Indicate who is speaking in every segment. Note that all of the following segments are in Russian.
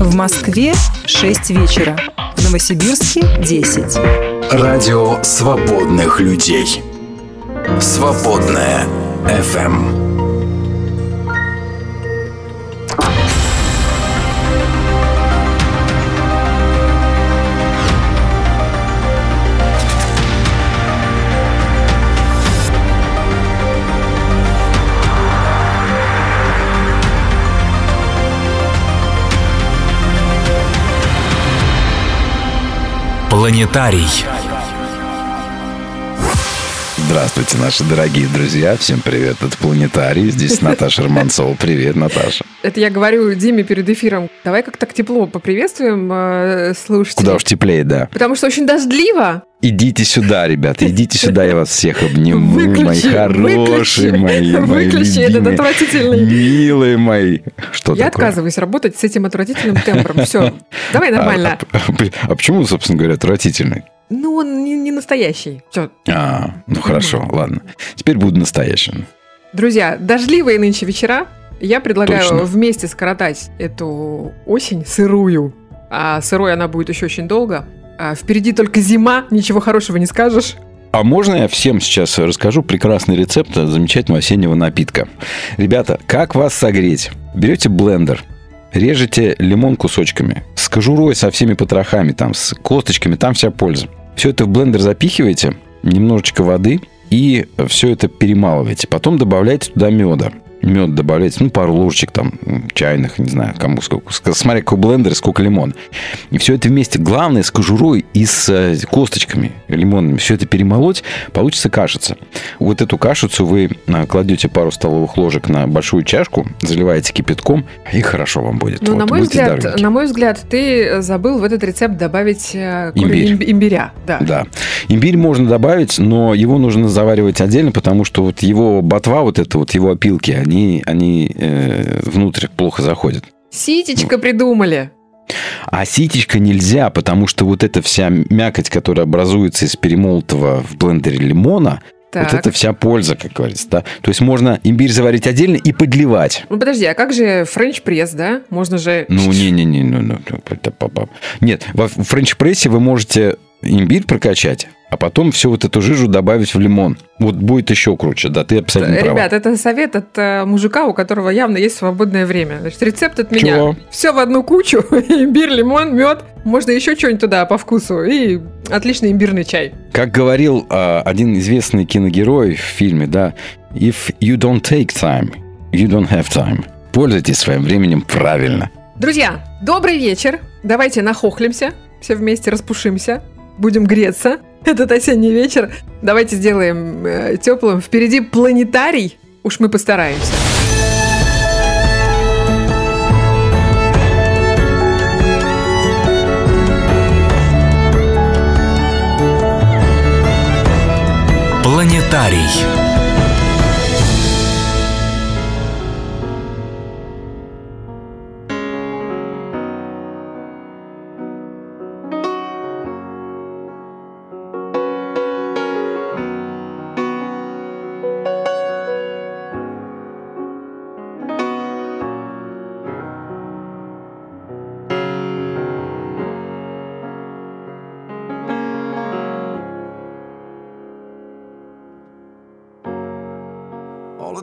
Speaker 1: В Москве 6 вечера. В Новосибирске 10.
Speaker 2: Радио свободных людей. Свободная FM.
Speaker 3: Планетарий.
Speaker 4: Здравствуйте, наши дорогие друзья. Всем привет, это Планетарий. Здесь Наташа Романцова. Привет, Наташа.
Speaker 5: Это я говорю Диме перед эфиром. Давай как так тепло поприветствуем э, слушателей.
Speaker 4: Куда уж теплее, да.
Speaker 5: Потому что очень дождливо.
Speaker 4: Идите сюда, ребята, идите сюда, я вас всех обниму,
Speaker 5: Выключи,
Speaker 4: мои хорошие,
Speaker 5: выключи,
Speaker 4: мои, мои
Speaker 5: выключи этот
Speaker 4: любимые,
Speaker 5: отвратительный-
Speaker 4: милые мои. Что
Speaker 5: я
Speaker 4: такое?
Speaker 5: отказываюсь работать с этим отвратительным тембром. Все, давай нормально.
Speaker 4: А, а, а почему, собственно говоря, отвратительный?
Speaker 5: Ну, он не, не настоящий. Все.
Speaker 4: А, ну хорошо, ладно. Теперь буду настоящим.
Speaker 5: Друзья, дождливые нынче вечера. Я предлагаю
Speaker 4: Точно.
Speaker 5: вместе скоротать эту осень сырую. А сырой она будет еще очень долго. А впереди только зима, ничего хорошего не скажешь.
Speaker 4: А можно я всем сейчас расскажу прекрасный рецепт замечательного осеннего напитка? Ребята, как вас согреть? Берете блендер, режете лимон кусочками, с кожурой, со всеми потрохами, там, с косточками, там вся польза. Все это в блендер запихиваете, немножечко воды и все это перемалываете. Потом добавляете туда меда. Мед добавляете, ну, пару ложечек там чайных, не знаю, кому сколько. Ск- Смотря какой блендер, сколько лимон. И все это вместе, главное, с кожурой и с э, косточками лимонными. Все это перемолоть, получится кашица. Вот эту кашицу вы а, кладете пару столовых ложек на большую чашку, заливаете кипятком, и хорошо вам будет.
Speaker 5: Ну,
Speaker 4: Вот,
Speaker 5: на мой взгляд, на мой взгляд, ты забыл в этот рецепт добавить э,
Speaker 4: Имбирь.
Speaker 5: имб- имбиря. Да.
Speaker 4: Да. Имбирь можно добавить, но его нужно заваривать отдельно, потому что вот его ботва, вот это вот его опилки, они, они э, внутрь плохо заходят.
Speaker 5: Ситечко придумали.
Speaker 4: А ситечка нельзя, потому что вот эта вся мякоть, которая образуется из перемолотого в блендере лимона,
Speaker 5: Так.
Speaker 4: вот это вся польза, как говорится. Да? То есть можно имбирь заварить отдельно и подливать.
Speaker 5: Ну подожди, а как же френч-пресс, да? Можно же...
Speaker 4: Ну, не-не-не, ну, ну, ну, это па-па. Нет, во френч-прессе вы можете имбирь прокачать, а потом всю вот эту жижу добавить в лимон. Вот будет еще круче, да, ты абсолютно права.
Speaker 5: Ребят, это совет от э, мужика, у которого явно есть свободное время. Значит, рецепт от меня.
Speaker 4: Чего?
Speaker 5: Все в одну кучу. Имбирь, лимон, мед. Можно еще что-нибудь туда по вкусу. И отличный имбирный чай.
Speaker 4: Как говорил а, один известный киногерой в фильме, да, if you don't take time, you don't have time. Пользуйтесь своим временем правильно.
Speaker 5: Друзья, добрый вечер. Давайте нахохлимся. Все вместе распушимся. Будем греться. Этот осенний вечер. Давайте сделаем э, теплым. Впереди планетарий. Уж мы постараемся.
Speaker 3: Планетарий.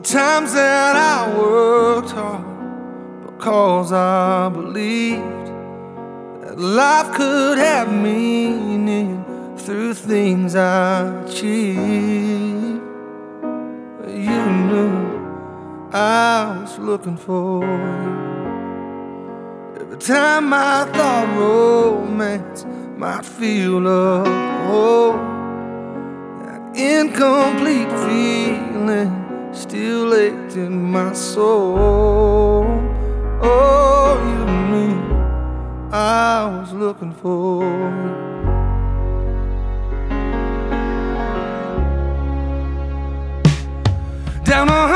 Speaker 6: Times that I worked hard because I believed that life could have meaning through things I achieved. You knew I was looking for you. Every time I thought romance might feel a hole. That incomplete feeling still ached in my soul. Oh, you knew I was looking for. Down a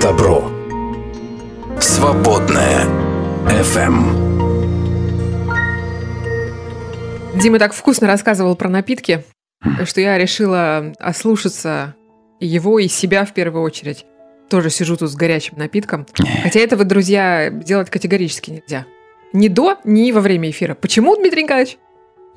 Speaker 2: добро. Свободная FM.
Speaker 5: Дима так вкусно рассказывал про напитки, что я решила ослушаться его и себя в первую очередь. Тоже сижу тут с горячим напитком. Хотя этого, друзья, делать категорически нельзя. Ни до, ни во время эфира. Почему, Дмитрий Николаевич?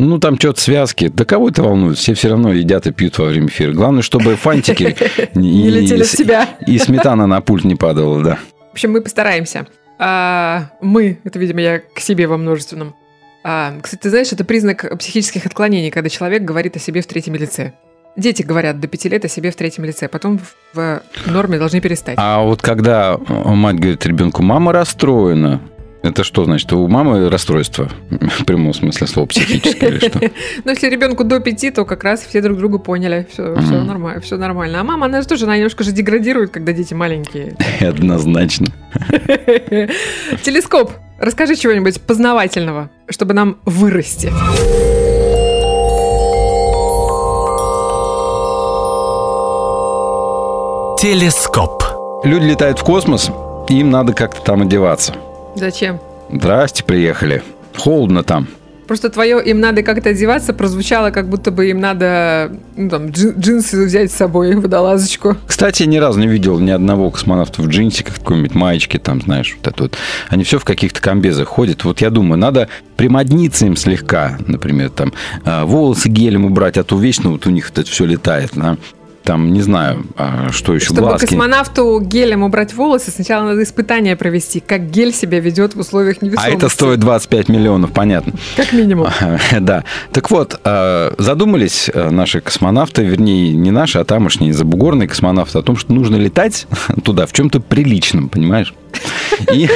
Speaker 4: Ну, там что-то связки. Да кого это волнует? Все все равно едят и пьют во время эфира. Главное, чтобы фантики
Speaker 5: Не летели в тебя.
Speaker 4: И сметана на пульт не падала, да.
Speaker 5: В общем, мы постараемся. А, мы, это, видимо, я к себе во множественном. А, кстати, ты знаешь, это признак психических отклонений, когда человек говорит о себе в третьем лице. Дети говорят до пяти лет о себе в третьем лице, потом в норме должны перестать.
Speaker 4: А вот когда мать говорит ребенку, мама расстроена, это что значит? У мамы расстройство? В прямом смысле слова психическое или что?
Speaker 5: Но если ребенку до пяти, то как раз все друг друга поняли. Все, все, нормально, все нормально. А мама, она же тоже, она немножко же деградирует, когда дети маленькие.
Speaker 4: Однозначно.
Speaker 5: Телескоп. Расскажи чего-нибудь познавательного, чтобы нам вырасти.
Speaker 2: Телескоп.
Speaker 4: Люди летают в космос, им надо как-то там одеваться.
Speaker 5: Зачем?
Speaker 4: Здрасте, приехали. Холодно там.
Speaker 5: Просто твое им надо как-то одеваться прозвучало, как будто бы им надо ну, там, джин- джинсы взять с собой, водолазочку.
Speaker 4: Кстати, я ни разу не видел ни одного космонавта в джинсиках, какой-нибудь маечке, там, знаешь, вот это вот. Они все в каких-то комбезах ходят. Вот я думаю, надо примодниться им слегка, например, там, а, волосы гелем убрать, а то вечно вот у них это все летает, да. Там, не знаю, а, что еще,
Speaker 5: Чтобы
Speaker 4: глазки.
Speaker 5: космонавту гелем убрать волосы, сначала надо испытание провести, как гель себя ведет в условиях
Speaker 4: А
Speaker 5: невесомости.
Speaker 4: это стоит 25 миллионов, понятно.
Speaker 5: Как минимум.
Speaker 4: Да. Так вот, э, задумались э, наши космонавты, вернее, не наши, а тамошние забугорные космонавты, о том, что нужно летать туда в чем-то приличном, понимаешь? И...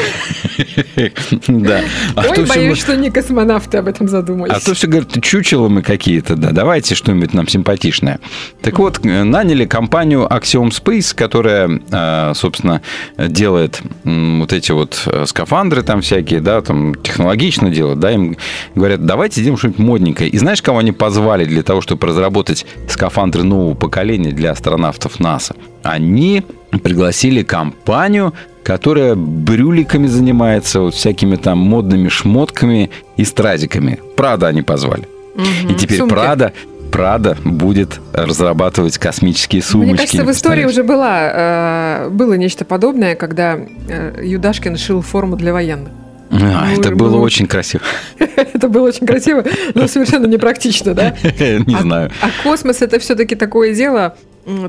Speaker 4: Да. А
Speaker 5: Ой, боюсь,
Speaker 4: мы-
Speaker 5: что не космонавты об этом задумались.
Speaker 4: а то все говорят, чучело мы какие-то, да, давайте что-нибудь нам симпатичное. Так вот, наняли компанию Axiom Space, которая, э, собственно, делает вот эти вот э, скафандры там всякие, да, там технологично делают, да, им говорят, давайте сделаем что-нибудь модненькое. И знаешь, кого они позвали для того, чтобы разработать скафандры нового поколения для астронавтов НАСА? Они пригласили компанию, которая брюликами занимается, вот всякими там модными шмотками и стразиками. Прада они позвали.
Speaker 5: Мгм.
Speaker 4: И теперь
Speaker 5: Сумки.
Speaker 4: Прада, Прада будет разрабатывать космические сумочки.
Speaker 5: Мне кажется, в истории уже была, э, было нечто подобное, когда э, Юдашкин шил форму для военных.
Speaker 4: А,
Speaker 5: Ну,
Speaker 4: это было
Speaker 5: было
Speaker 4: очень красиво.
Speaker 5: Это было очень красиво, но совершенно непрактично, да?
Speaker 4: Не
Speaker 5: А-
Speaker 4: знаю.
Speaker 5: А космос это все-таки такое дело.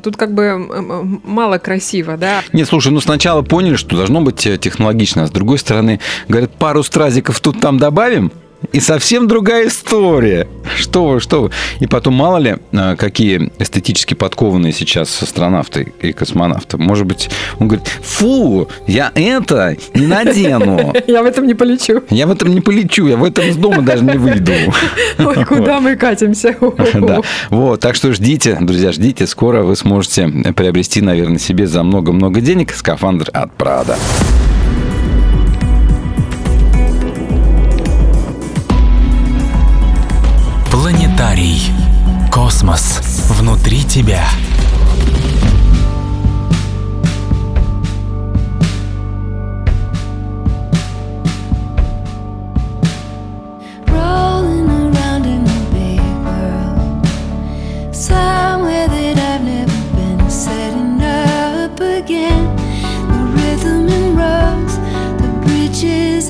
Speaker 5: Тут как бы мало красиво, да?
Speaker 4: Не, слушай, ну сначала поняли, что должно быть э, технологично, а с другой стороны, говорят, пару стразиков тут там добавим, И совсем другая история. Что вы, что вы. И потом, мало ли, а, какие эстетически подкованные сейчас астронавты и космонавты. Может быть, он говорит, фу, я это не надену.
Speaker 5: Я в этом не полечу.
Speaker 4: Я в этом не полечу, я в этом из дома даже не выйду.
Speaker 5: Ой, куда мы катимся?
Speaker 4: Да. Вот, так что ждите, друзья, ждите. Скоро вы сможете приобрести, наверное, себе за много-много денег скафандр от Прада.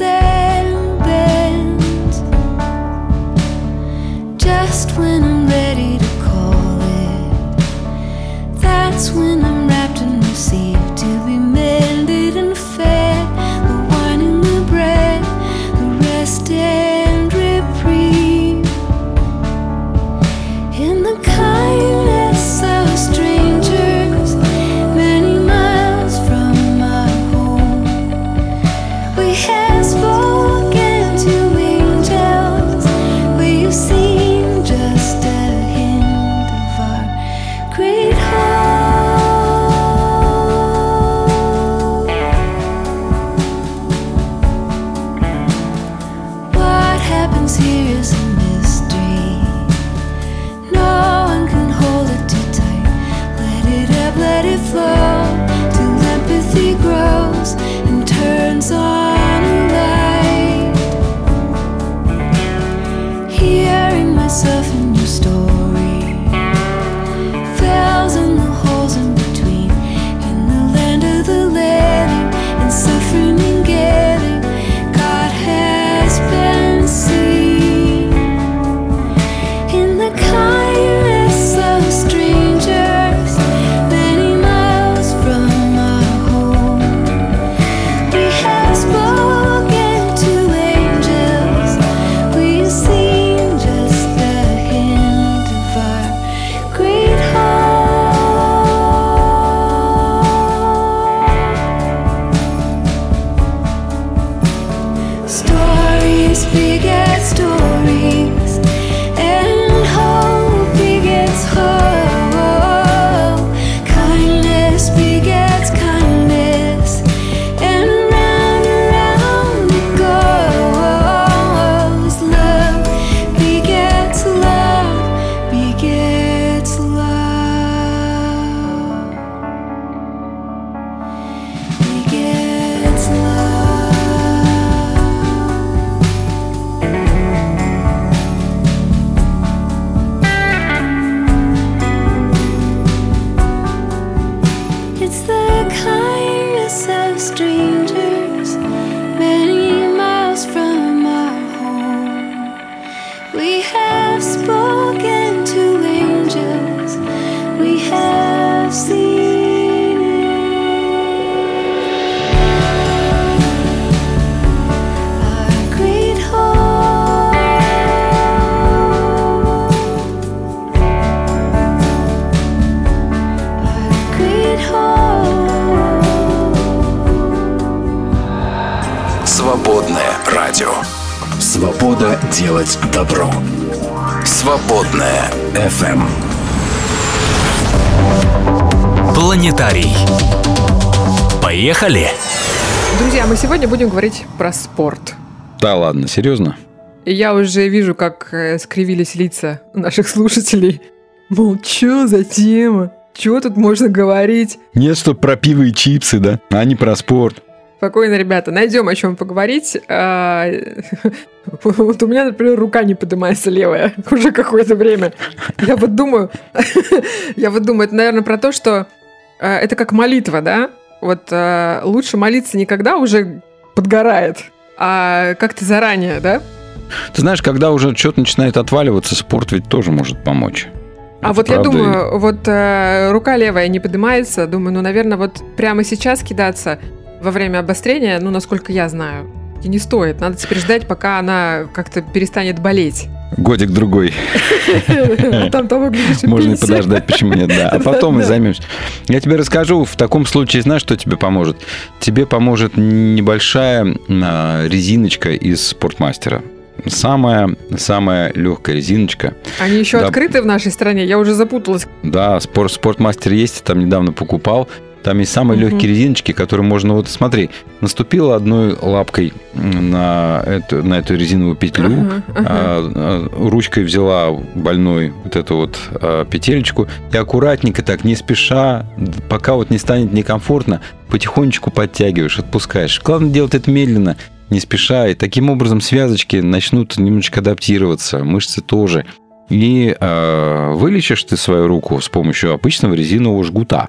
Speaker 3: And bends. Just when I'm
Speaker 2: Поехали!
Speaker 5: Друзья, мы сегодня будем говорить про спорт.
Speaker 4: Да ладно, серьезно?
Speaker 5: Я уже вижу, как э, скривились лица наших слушателей. Мол, чё за тема? Чего тут можно говорить?
Speaker 4: Нет, что про пиво и чипсы, да? А не про спорт.
Speaker 5: Спокойно, ребята, найдем о чем поговорить. А, Вот у меня, например, рука не поднимается левая уже какое-то время. Я вот думаю, я вот думаю, это, наверное, про то, что э, это как молитва, да? Вот э, лучше молиться не когда уже подгорает, а как-то заранее, да?
Speaker 4: Ты знаешь, когда уже что-то начинает отваливаться, спорт ведь тоже может помочь.
Speaker 5: А
Speaker 4: Это
Speaker 5: вот я
Speaker 4: правда.
Speaker 5: думаю, вот э, рука левая не поднимается, думаю, ну, наверное, вот прямо сейчас кидаться во время обострения, ну, насколько я знаю, И не стоит. Надо теперь ждать, пока она как-то перестанет болеть.
Speaker 4: Годик-другой.
Speaker 5: Там того,
Speaker 4: Можно и подождать, почему нет, да. А потом
Speaker 5: Да.
Speaker 4: займемся. Я тебе расскажу, в таком случае, знаешь, что тебе поможет? Тебе поможет небольшая а, резиночка из спортмастера. Самая, самая легкая резиночка.
Speaker 5: Они еще
Speaker 4: Да.
Speaker 5: открыты в нашей стране. Я уже запуталась.
Speaker 4: Да, спорт, спортмастер есть, там недавно покупал. Там есть самые
Speaker 5: Мгм.
Speaker 4: легкие резиночки, которые можно, вот смотри, наступила одной лапкой на эту, на эту резиновую петлю,
Speaker 5: ага.
Speaker 4: а, а, ручкой взяла больной вот эту вот а, петелечку и аккуратненько так, не спеша, пока вот не станет некомфортно, потихонечку подтягиваешь, отпускаешь. Главное делать это медленно, не спеша, и таким образом связочки начнут немножечко адаптироваться, мышцы тоже. И э, вылечишь ты свою руку с помощью обычного резинового жгута.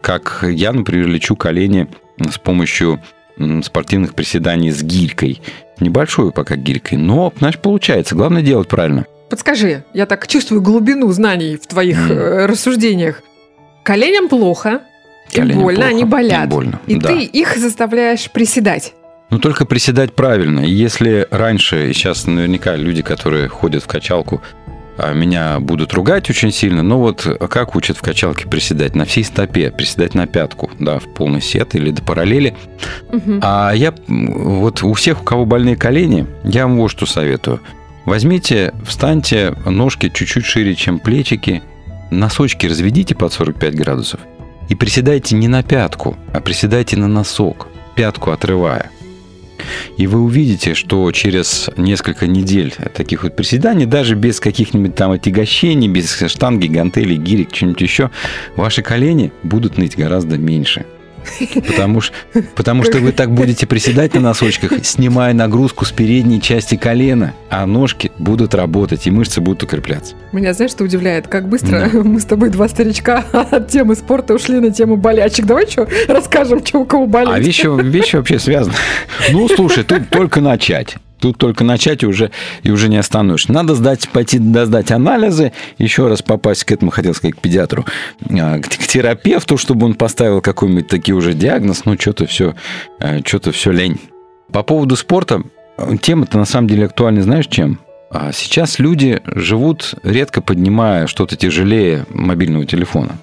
Speaker 4: Как я, например, лечу колени с помощью спортивных приседаний с гирькой. Небольшую пока гирькой, но, знаешь, получается. Главное делать правильно.
Speaker 5: Подскажи, я так чувствую глубину знаний в твоих э, рассуждениях. Коленям плохо, им
Speaker 4: Коленям
Speaker 5: больно,
Speaker 4: плохо,
Speaker 5: они
Speaker 4: им
Speaker 5: болят.
Speaker 4: больно,
Speaker 5: И
Speaker 4: да.
Speaker 5: ты их заставляешь приседать.
Speaker 4: Но только приседать правильно. И Если раньше, и сейчас наверняка люди, которые ходят в качалку, меня будут ругать очень сильно, но вот как учат в качалке приседать? На всей стопе, приседать на пятку, да, в полный сет или до параллели.
Speaker 5: Мгм.
Speaker 4: А я вот у всех, у кого больные колени, я вам вот что советую. Возьмите, встаньте, ножки чуть-чуть шире, чем плечики, носочки разведите под 45 градусов и приседайте не на пятку, а приседайте на носок, пятку отрывая. И вы увидите, что через несколько недель таких вот приседаний, даже без каких-нибудь там отягощений, без штанги, гантелей, гирек, чего-нибудь еще, ваши колени будут ныть гораздо меньше. Потому, потому что вы так будете приседать на носочках, снимая нагрузку с передней части колена, а ножки будут работать, и мышцы будут укрепляться.
Speaker 5: Меня, знаешь, что удивляет? Как быстро мы с тобой, два старичка, от темы спорта ушли на тему болячек. Давай что, расскажем, что у кого болит.
Speaker 4: А вещи, вещи вообще связаны. Ну, слушай, тут только начать. Тут только начать и уже, и уже не остановишь. Надо сдать, пойти сдать анализы, еще раз попасть к этому, хотел сказать, к педиатру, а, к, к терапевту, чтобы он поставил какой-нибудь таки уже диагноз. Ну, что-то все, что-то все лень. По поводу спорта, э, тема-то на самом деле актуальна, знаешь, чем? А Сейчас люди живут, редко поднимая что-то тяжелее мобильного телефона.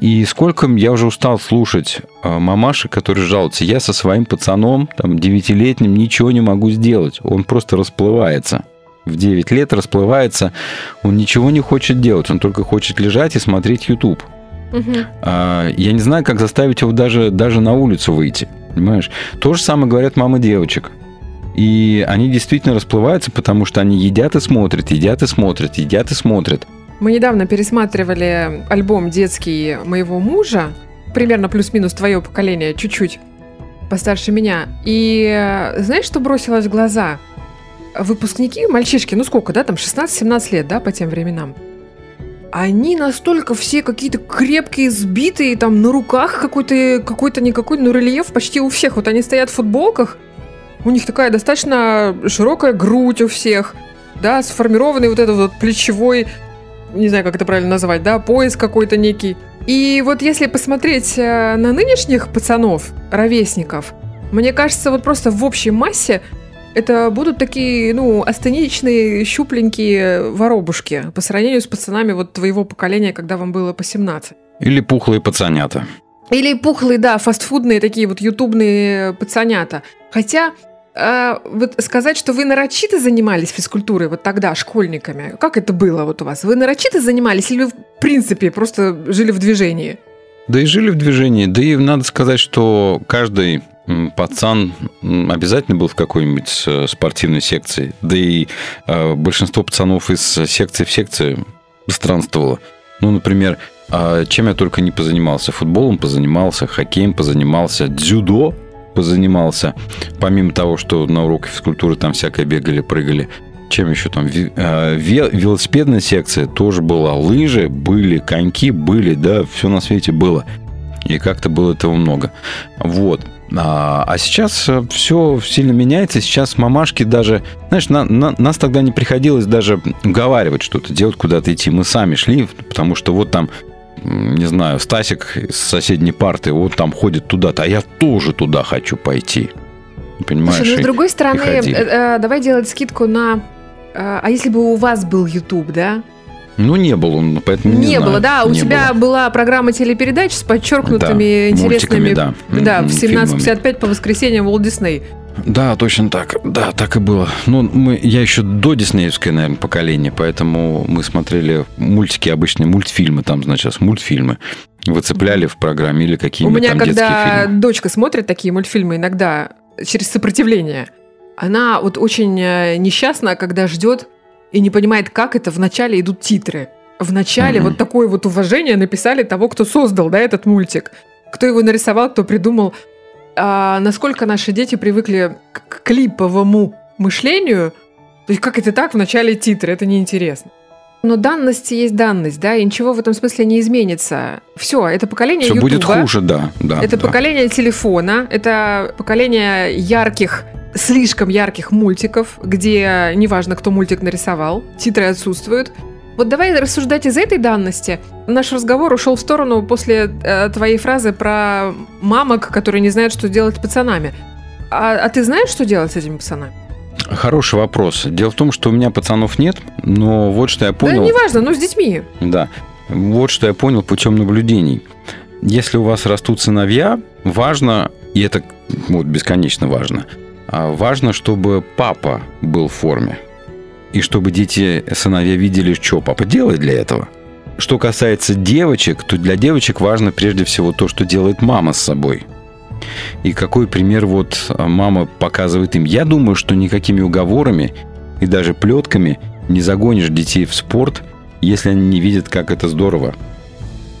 Speaker 4: И сколько я уже устал слушать э, мамаши, которые жалуются. Я со своим пацаном, там, девятилетним, ничего не могу сделать. Он просто расплывается. В 9 лет расплывается. Он ничего не хочет делать. Он только хочет лежать и смотреть YouTube. А, Я не знаю, как заставить его даже, даже на улицу выйти. Понимаешь? То же самое говорят мамы девочек. И они действительно расплываются, потому что они едят и смотрят, едят и смотрят, едят и смотрят.
Speaker 5: Мы недавно пересматривали альбом детский моего мужа, примерно плюс-минус твое поколение, чуть-чуть постарше меня. И э, знаешь, что бросилось в глаза? Выпускники, мальчишки, ну сколько, да, там 16-17 лет, да, по тем временам. Они настолько все какие-то крепкие, сбитые, там на руках какой-то, какой-то никакой, ну рельеф почти у всех. Вот они стоят в футболках, у них такая достаточно широкая грудь у всех, да, сформированный вот этот вот плечевой не знаю, как это правильно назвать, да, пояс какой-то некий. И вот если посмотреть э, на нынешних пацанов, ровесников, мне кажется, вот просто в общей массе это будут такие, ну, астеничные, щупленькие воробушки по сравнению с пацанами вот твоего поколения, когда вам было по 17.
Speaker 4: Или пухлые пацанята.
Speaker 5: Или пухлые, да, фастфудные такие вот ютубные пацанята. Хотя, э, вот сказать, что вы нарочито занимались физкультурой вот тогда, школьниками, как это было вот у вас? Вы нарочито занимались или вы, в принципе, просто жили в движении?
Speaker 4: Да и жили в движении. Да и надо сказать, что каждый пацан обязательно был в какой-нибудь э, спортивной секции. Да и э, большинство пацанов из секции в секции странствовало. Ну, например, а, чем я только не позанимался. Футболом позанимался, хоккеем позанимался, дзюдо позанимался. Помимо того, что на уроках физкультуры там всякое бегали, прыгали. Чем еще там? Э, ве- Велосипедная секция тоже была. Лыжи были, коньки были, да, все на свете было. И как-то было этого много. Вот. А, а сейчас все сильно меняется. Сейчас мамашки даже... Знаешь, на- на- нас тогда не приходилось даже уговаривать что-то делать, куда-то идти. Мы сами шли, потому что вот там, не знаю, Стасик с соседней парты, вот там ходит туда-то, а я тоже туда хочу пойти. Понимаешь?
Speaker 5: Слушай, ну, с другой стороны, э, э, давай делать скидку на... э, А если бы у вас был YouTube, да?
Speaker 4: Ну, не был он, поэтому не
Speaker 5: Не,
Speaker 4: знаю.
Speaker 5: было, да. У
Speaker 4: Не
Speaker 5: тебя
Speaker 4: было.
Speaker 5: была программа телепередач с подчеркнутыми
Speaker 4: Да,
Speaker 5: интересными...
Speaker 4: мультиками, да.
Speaker 5: Да, в
Speaker 4: фильмами.
Speaker 5: 17.55 по воскресеньям Walt Disney.
Speaker 4: Да, точно так. Да, так и было. Ну, мы, я еще до диснеевское, наверное, поколение, поэтому мы смотрели мультики, обычные мультфильмы, там, значит, мультфильмы. Выцепляли в программе или
Speaker 5: У
Speaker 4: какие-нибудь
Speaker 5: меня,
Speaker 4: там
Speaker 5: когда
Speaker 4: детские фильмы.
Speaker 5: дочка смотрит такие мультфильмы, иногда через сопротивление, она вот очень э, несчастна, когда ждет и не понимает, как это вначале идут титры. Вначале
Speaker 4: Мгм.
Speaker 5: вот такое вот уважение написали того, кто создал, да, этот мультик. Кто его нарисовал, кто придумал. А насколько наши дети привыкли к клиповому мышлению, то есть как это так в начале титры, это неинтересно. Но данность есть данность, да, и ничего в этом смысле не изменится. Все, это поколение
Speaker 4: Все будет хуже, да. да
Speaker 5: Это
Speaker 4: да.
Speaker 5: поколение телефона, это поколение ярких, слишком ярких мультиков, где неважно, кто мультик нарисовал, титры отсутствуют. Вот давай рассуждать из этой данности. Наш разговор ушел в сторону после э, твоей фразы про мамок, которые не знают, что делать с пацанами. А, а ты знаешь, что делать с этими пацанами?
Speaker 4: Хороший вопрос. Дело в том, что у меня пацанов нет, но вот что я понял.
Speaker 5: Да неважно, ну с детьми.
Speaker 4: Да. Вот что я понял путем наблюдений. Если у вас растут сыновья, важно, и это вот бесконечно важно, а, важно, чтобы папа был в форме. И чтобы дети, сыновья видели, что папа делает для этого. Что касается девочек, то для девочек важно прежде всего то, что делает мама с собой. И какой пример вот а, мама показывает им. Я думаю, что никакими уговорами и даже плетками не загонишь детей в спорт, если они не видят, как это здорово.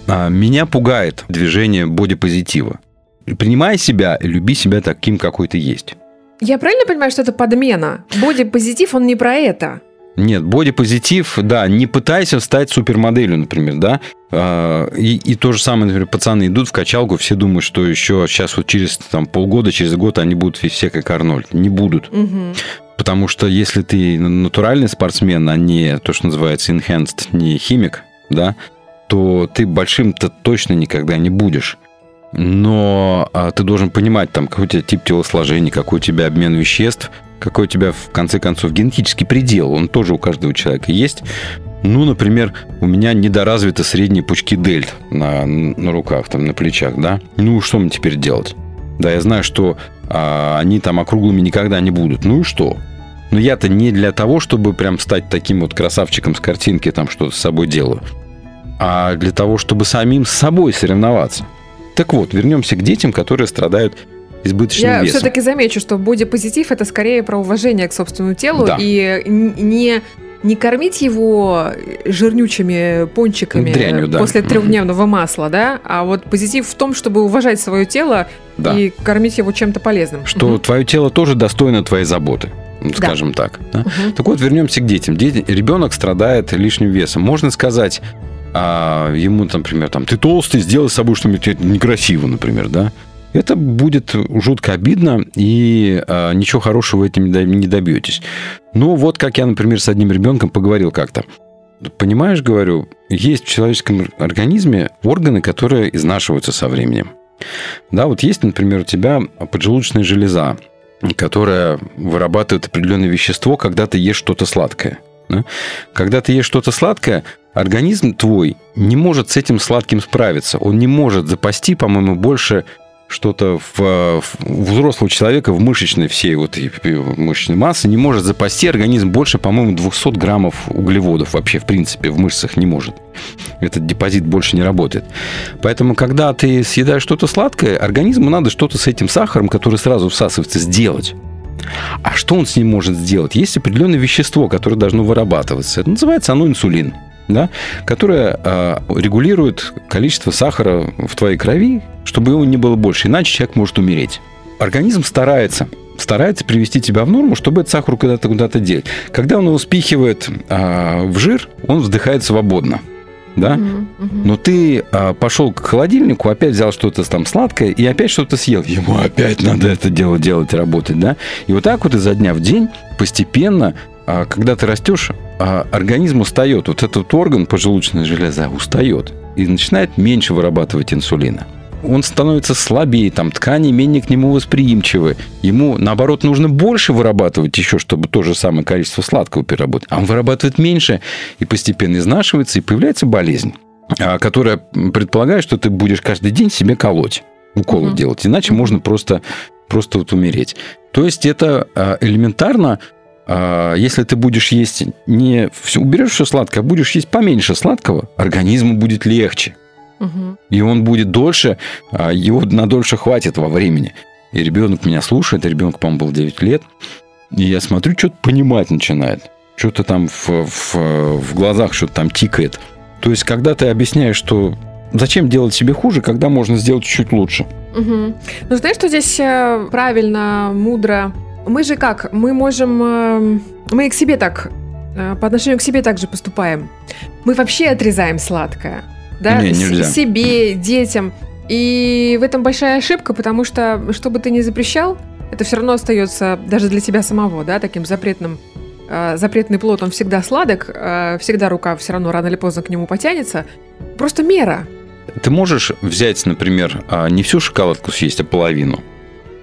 Speaker 4: А, Меня пугает движение бодипозитива. Принимай себя, люби себя таким, какой ты есть.
Speaker 5: Я правильно понимаю, что это подмена? Боди-позитив, он не про это.
Speaker 4: Нет, бодипозитив, да, не пытайся стать супермоделью, например, да. А, И, и то же самое, например, пацаны идут в качалку, все думают, что еще сейчас вот через там, полгода, через год они будут все как Арнольд. Не будут.
Speaker 5: Мгм.
Speaker 4: Потому что если ты натуральный спортсмен, а не то, что называется enhanced, не химик, да, то ты большим-то точно никогда не будешь. Но а, ты должен понимать, там, какой у тебя тип телосложения, какой у тебя обмен веществ, какой у тебя, в конце концов, генетический предел. Он тоже у каждого человека есть. Ну, например, у меня недоразвиты средние пучки дельт на, на руках, там, на плечах, да. Ну, что мне теперь делать? Да, я знаю, что а, они там округлыми никогда не будут. Ну и что? Но я-то не для того, чтобы прям стать таким вот красавчиком с картинки, там что-то с собой делаю, а для того, чтобы самим с собой соревноваться. Так вот, вернемся к детям, которые страдают избыточным
Speaker 5: Я
Speaker 4: весом.
Speaker 5: все-таки замечу, что бодипозитив это скорее про уважение к собственному телу
Speaker 4: Да.
Speaker 5: и не не кормить его жирнючими пончиками
Speaker 4: Дрянью, да.
Speaker 5: после трехдневного масла, да, а вот позитив в том, чтобы уважать свое тело
Speaker 4: Да.
Speaker 5: и кормить его чем-то полезным.
Speaker 4: Что
Speaker 5: Мгм.
Speaker 4: твое тело тоже достойно твоей заботы, ну,
Speaker 5: Да.
Speaker 4: скажем так. да?
Speaker 5: Мгм.
Speaker 4: Так вот, вернемся к детям. Дети, ребенок страдает лишним весом. Можно сказать а, ему, например, там, ты толстый, сделай с собой что-нибудь некрасиво, например, да? Это будет жутко обидно, и а, ничего хорошего этим не до- не добьетесь. Ну, вот как я, например, с одним ребенком поговорил как-то. Понимаешь, говорю, есть в человеческом организме органы, которые изнашиваются со временем. Да, вот есть, например, у тебя поджелудочная железа, которая вырабатывает определенное вещество, когда ты ешь что-то сладкое. да. Когда ты ешь что-то сладкое, организм твой не может с этим сладким справиться. Он не может запасти, по-моему, больше что-то в, в- взрослого человека в мышечной всей вот мышечной массы не может запасти организм больше, по-моему, 200 граммов углеводов вообще, в принципе, в мышцах не может. Этот депозит больше не работает. Поэтому, когда ты съедаешь что-то сладкое, организму надо что-то с этим сахаром, который сразу всасывается, сделать. А что он с ним может сделать? Есть определенное вещество, которое должно вырабатываться. Это называется оно инсулин, да? которое э, регулирует количество сахара в твоей крови, чтобы его не было больше, иначе человек может умереть. Организм старается, старается привести тебя в норму, чтобы этот сахар куда-то куда-то деть. Когда он его спихивает э, в жир, он вздыхает свободно. Да?
Speaker 5: Мгм, мгм.
Speaker 4: Но ты а, пошел к холодильнику, опять взял что-то там сладкое и опять что-то съел. Ему опять надо это дело делать, работать, да? И вот так вот изо дня в день постепенно, а, когда ты растешь, а, организм устает. Вот этот орган, поджелудочная железа, устает и начинает меньше вырабатывать инсулина. он становится слабее, там ткани менее к нему восприимчивы. Ему, наоборот, нужно больше вырабатывать еще, чтобы то же самое количество сладкого переработать. А он вырабатывает меньше и постепенно изнашивается, и появляется болезнь, а, которая предполагает, что ты будешь каждый день себе колоть, уколы
Speaker 5: Мгм.
Speaker 4: делать. Иначе можно просто, просто вот умереть. То есть это а, элементарно, если ты будешь есть не все, уберешь все сладкое, а будешь есть поменьше сладкого, организму будет легче.
Speaker 5: Мгм.
Speaker 4: И он будет дольше, а, его на дольше хватит во времени. И ребенок меня слушает, ребенок, по-моему, был 9 лет. И я смотрю, что-то понимать начинает. Что-то там в, в, в глазах что-то там тикает. То есть, когда ты объясняешь, что зачем делать себе хуже, когда можно сделать чуть лучше.
Speaker 5: Мгм. Ну, знаешь, что здесь э, правильно, мудро? Мы же как? Мы можем... э, Мы к себе так... э, По отношению к себе также поступаем. Мы вообще отрезаем сладкое. Да?
Speaker 4: Не, нельзя.
Speaker 5: Себе, детям. И в этом большая ошибка, потому что, что бы ты ни запрещал, это все равно остается даже для тебя самого, да, таким запретным э, запретный плод, он всегда сладок, э, всегда рука все равно рано или поздно к нему потянется. Просто мера.
Speaker 4: Ты можешь взять, например, а, не всю шоколадку съесть, а половину.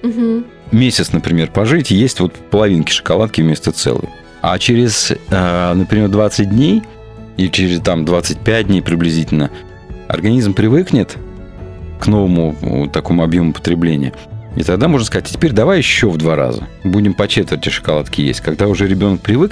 Speaker 5: Мгм.
Speaker 4: Месяц, например, пожить и есть вот половинки шоколадки вместо целой. А через, э, например, 20 дней или через там 25 дней приблизительно организм привыкнет к новому вот такому объему потребления. И тогда можно сказать, «А теперь давай еще в два раза. Будем по четверти шоколадки есть. Когда уже ребенок привык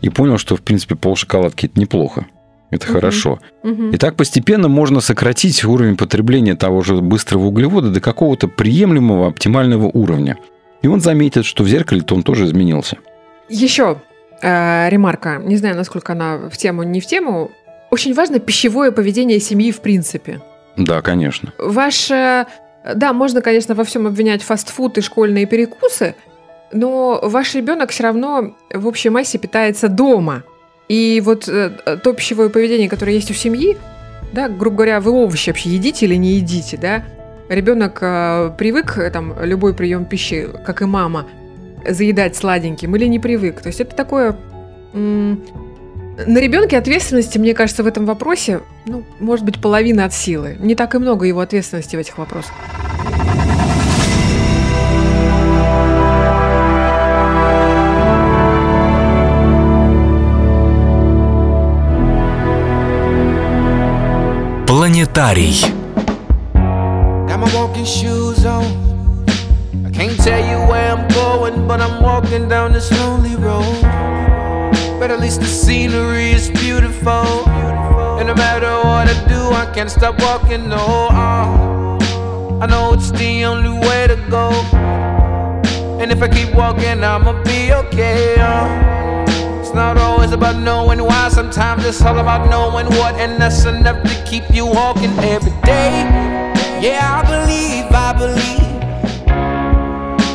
Speaker 4: и понял, что, в принципе, пол шоколадки это неплохо. Это
Speaker 5: Мгм.
Speaker 4: хорошо.
Speaker 5: Мгм.
Speaker 4: И так постепенно можно сократить уровень потребления того же быстрого углевода до какого-то приемлемого оптимального уровня. И он заметит, что в зеркале-то он тоже изменился.
Speaker 5: Еще э, ремарка, не знаю, насколько она в тему, не в тему. Очень важно пищевое поведение семьи в принципе.
Speaker 4: Да, конечно.
Speaker 5: Ваше, да, можно, конечно, во всем обвинять фастфуд и школьные перекусы, но ваш ребенок все равно в общей массе питается дома. И вот э, то пищевое поведение, которое есть у семьи, да, грубо говоря, вы овощи вообще едите или не едите, да? Ребенок э, привык э, там любой прием пищи, как и мама, заедать сладеньким или не привык. То есть это такое на ребенке ответственности, мне кажется, в этом вопросе, ну, может быть, половина от силы. Не так и много его ответственности в этих вопросах.
Speaker 2: Планетарий.
Speaker 6: Got my walking shoes on. I can't tell you where I'm going, but I'm walking down this lonely road. But at least the scenery is beautiful. And no matter what I do, I can't stop walking. No, uh, I know it's the only way to go. And if I keep walking, I'ma be okay. Uh. It's not always about knowing why, sometimes it's all about knowing what, and that's enough to keep you walking every day. Yeah, I believe, I believe.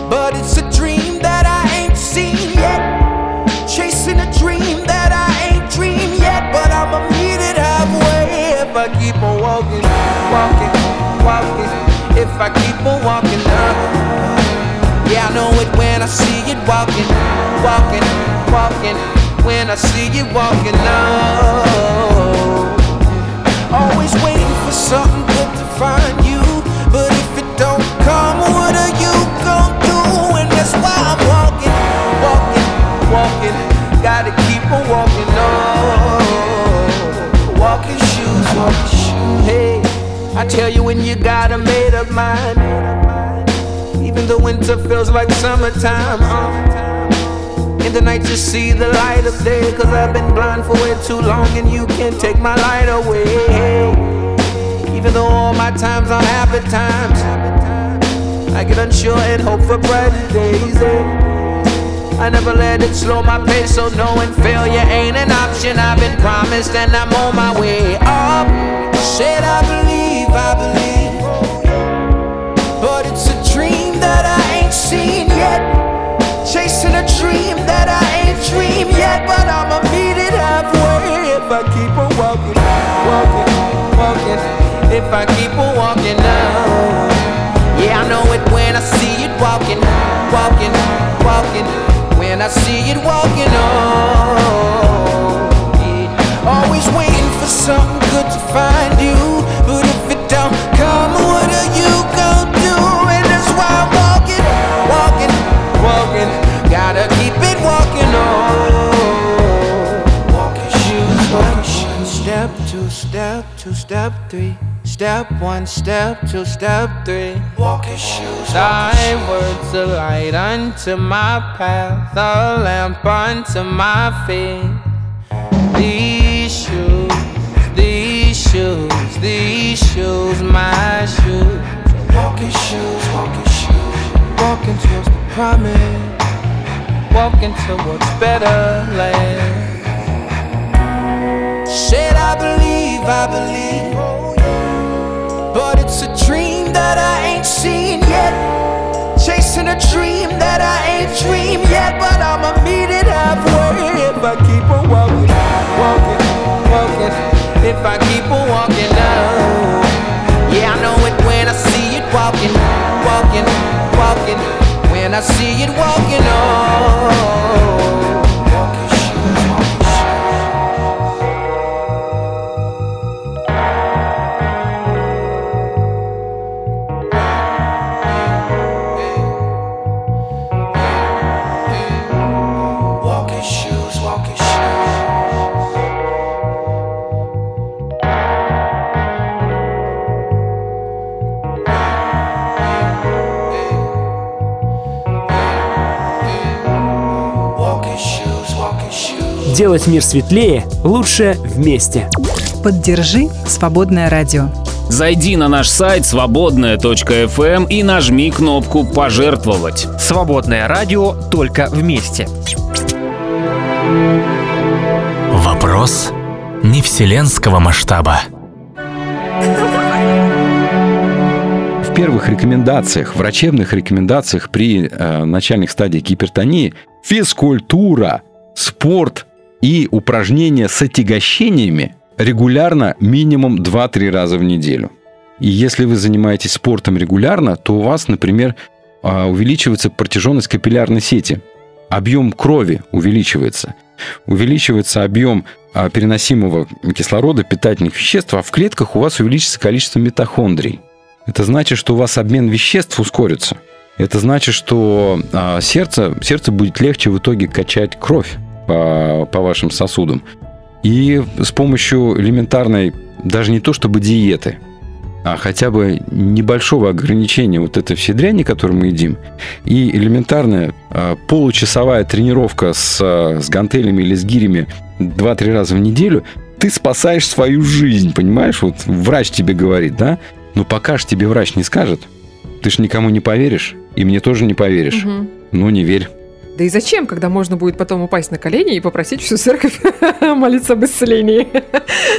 Speaker 6: But it's a dream that I ain't seen yet. Chasing a dream that I ain't dreamed yet. But I'ma meet it halfway if I keep on walking, walking, walking. If I keep on walking up. Yeah, I know it when I see it walking, walking, walking. When I see you walking up. Always waiting for something I tell you when you got a made up mind. Even the winter feels like summertime. Uh. In the night, you see the light of day. Cause I've been blind for way too long, and you can't take my light away. Even though my times are happy times, I get unsure and hope for brighter days. eh. I never let it slow my pace, so knowing failure ain't an option. I've been promised, and I'm on my way up. Said I believe, I believe. But it's a dream that I ain't seen yet. Chasing a dream that I ain't dreamed yet. But I'ma meet it halfway if I keep on walking, walking, walking if I keep on walking on. Yeah, I know it when I see it walking, walking, walking. When I see it walking on. Yeah. Always waiting for something good to find you, but if it don't come, what are you gonna do? And that's why I'm walking, walking, walking. Gotta keep it walking on. Walking shoes, walking shoes. Step two, step two, step three. Step one, step two, step three. Walking shoes. Thy words a light unto my path, a lamp unto my feet. These shoes, these shoes, these shoes, my shoes. Walking shoes, walking shoes. Walking towards the promise. Walking towards better land. Said I believe, I believe. But it's a dream that I ain't seen yet. Chasing a dream that I ain't dreamed yet. But I'ma meet it halfway if I keep on walking, walking, walking. If I keep on walking now. Yeah, I know it when I see it walking, walking, walking. When I see it walking, oh.
Speaker 7: Делать мир светлее лучше вместе.
Speaker 1: Поддержи «Свободное радио».
Speaker 8: Зайди на наш сайт свободная.фм и нажми кнопку «Пожертвовать».
Speaker 9: Свободное радио только вместе.
Speaker 2: Вопрос не вселенского масштаба.
Speaker 4: В первых рекомендациях, врачебных рекомендациях при э, начальных стадиях гипертонии физкультура, спорт и упражнения с отягощениями регулярно минимум 2-3 раза в неделю. И если вы занимаетесь спортом регулярно, то у вас, например, э, увеличивается протяженность капиллярной сети. Объем крови увеличивается. Увеличивается объем а, переносимого кислорода, питательных веществ, а в клетках у вас увеличится количество митохондрий. Это значит, что у вас обмен веществ ускорится. Это значит, что а, сердце, сердце будет легче в итоге качать кровь по, по вашим сосудам. И с помощью элементарной, даже не то чтобы диеты, а хотя бы небольшого ограничения вот этой всей дряни, которую мы едим, и элементарная а, получасовая тренировка с, а, с гантелями или с гирями 2-3 раза в неделю, ты спасаешь свою жизнь, понимаешь? Вот врач тебе говорит, да? Но пока ж тебе врач не скажет, ты ж никому не поверишь, и мне тоже не поверишь.
Speaker 5: Мгм.
Speaker 4: Ну, не верь.
Speaker 5: Да и зачем, когда можно будет потом упасть на колени и попросить всю церковь молиться об исцелении?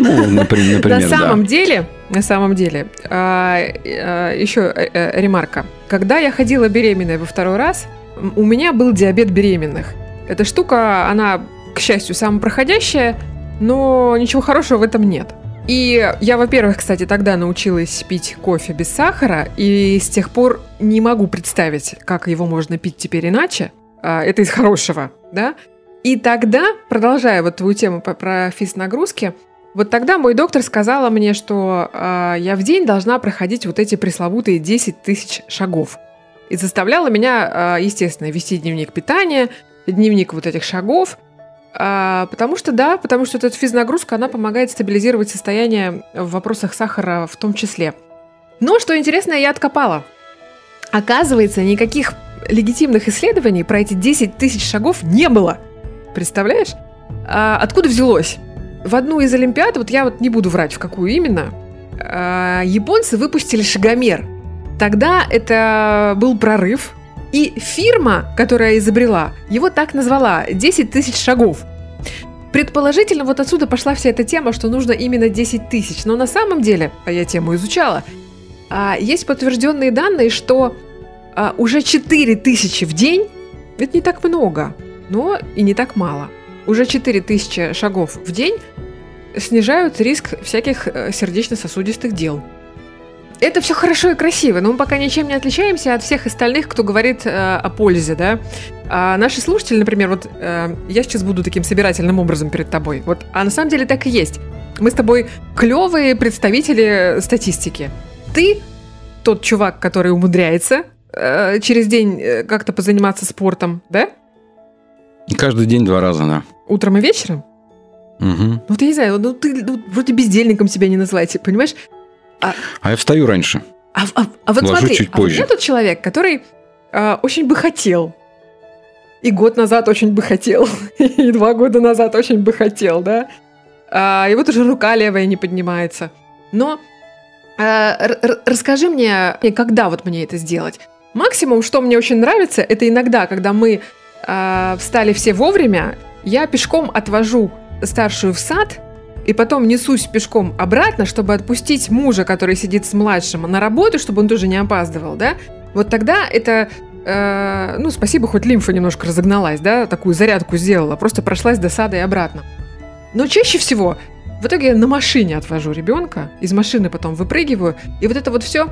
Speaker 4: Ну, например, например
Speaker 5: на
Speaker 4: да.
Speaker 5: самом деле, на самом деле, а, а, еще э, э, ремарка. Когда я ходила беременная во второй раз, у меня был диабет беременных. Эта штука, она, к счастью, самопроходящая, но ничего хорошего в этом нет. И я, во-первых, кстати, тогда научилась пить кофе без сахара, и с тех пор не могу представить, как его можно пить теперь иначе. А, Это из хорошего, да? И тогда, продолжая вот твою тему про физ-нагрузки, вот тогда мой доктор сказала мне, что а, я в день должна проходить вот эти пресловутые 10 тысяч шагов. И заставляла меня, а, естественно, вести дневник питания, дневник вот этих шагов, а, потому что, да, потому что эта физнагрузка, она помогает стабилизировать состояние в вопросах сахара в том числе. Но, что интересно, я откопала. Оказывается, никаких легитимных исследований про эти 10 тысяч шагов не было. Представляешь? А откуда взялось? В одну из Олимпиад, вот я вот не буду врать, в какую именно, а, японцы выпустили шагомер. Тогда это был прорыв, и фирма, которая изобрела, его так назвала 10 тысяч шагов. Предположительно, вот отсюда пошла вся эта тема, что нужно именно 10 тысяч. Но на самом деле, а я тему изучала, а, есть подтвержденные данные, что а, уже 4 тысячи в день, это не так много, но и не так мало. Уже 4 тысячи шагов в день снижают риск всяких э, сердечно-сосудистых дел. Это все хорошо и красиво, но мы пока ничем не отличаемся от всех остальных, кто говорит э, о пользе, да. А наши слушатели, например, вот э, я сейчас буду таким собирательным образом перед тобой. Вот, а на самом деле так и есть. Мы с тобой клевые представители статистики. Ты тот чувак, который умудряется э, через день э, как-то позаниматься спортом, да?
Speaker 4: Каждый день два раза, да.
Speaker 5: Утром и вечером?
Speaker 4: Мгм.
Speaker 5: Ну, я не знаю, ну ты ну, вроде бездельником себя не называйте, понимаешь?
Speaker 4: А я встаю раньше.
Speaker 5: А, а- а вот
Speaker 4: Ложусь
Speaker 5: смотри,
Speaker 4: чуть
Speaker 5: а вот я тот человек, который а, очень бы хотел. И год назад очень бы хотел. И два года назад очень бы хотел, да? А, и вот уже рука левая не поднимается. Но а, расскажи мне, когда вот мне это сделать? Максимум, что мне очень нравится, это иногда, когда мы а, встали все вовремя, я пешком отвожу старшую в сад, и потом несусь пешком обратно, чтобы отпустить мужа, который сидит с младшим, на работу, чтобы он тоже не опаздывал, да? Вот тогда это, э, ну, спасибо, хоть лимфа немножко разогналась, да, такую зарядку сделала, просто прошлась до сада и обратно. Но чаще всего в итоге я на машине отвожу ребенка, из машины потом выпрыгиваю, и вот это вот все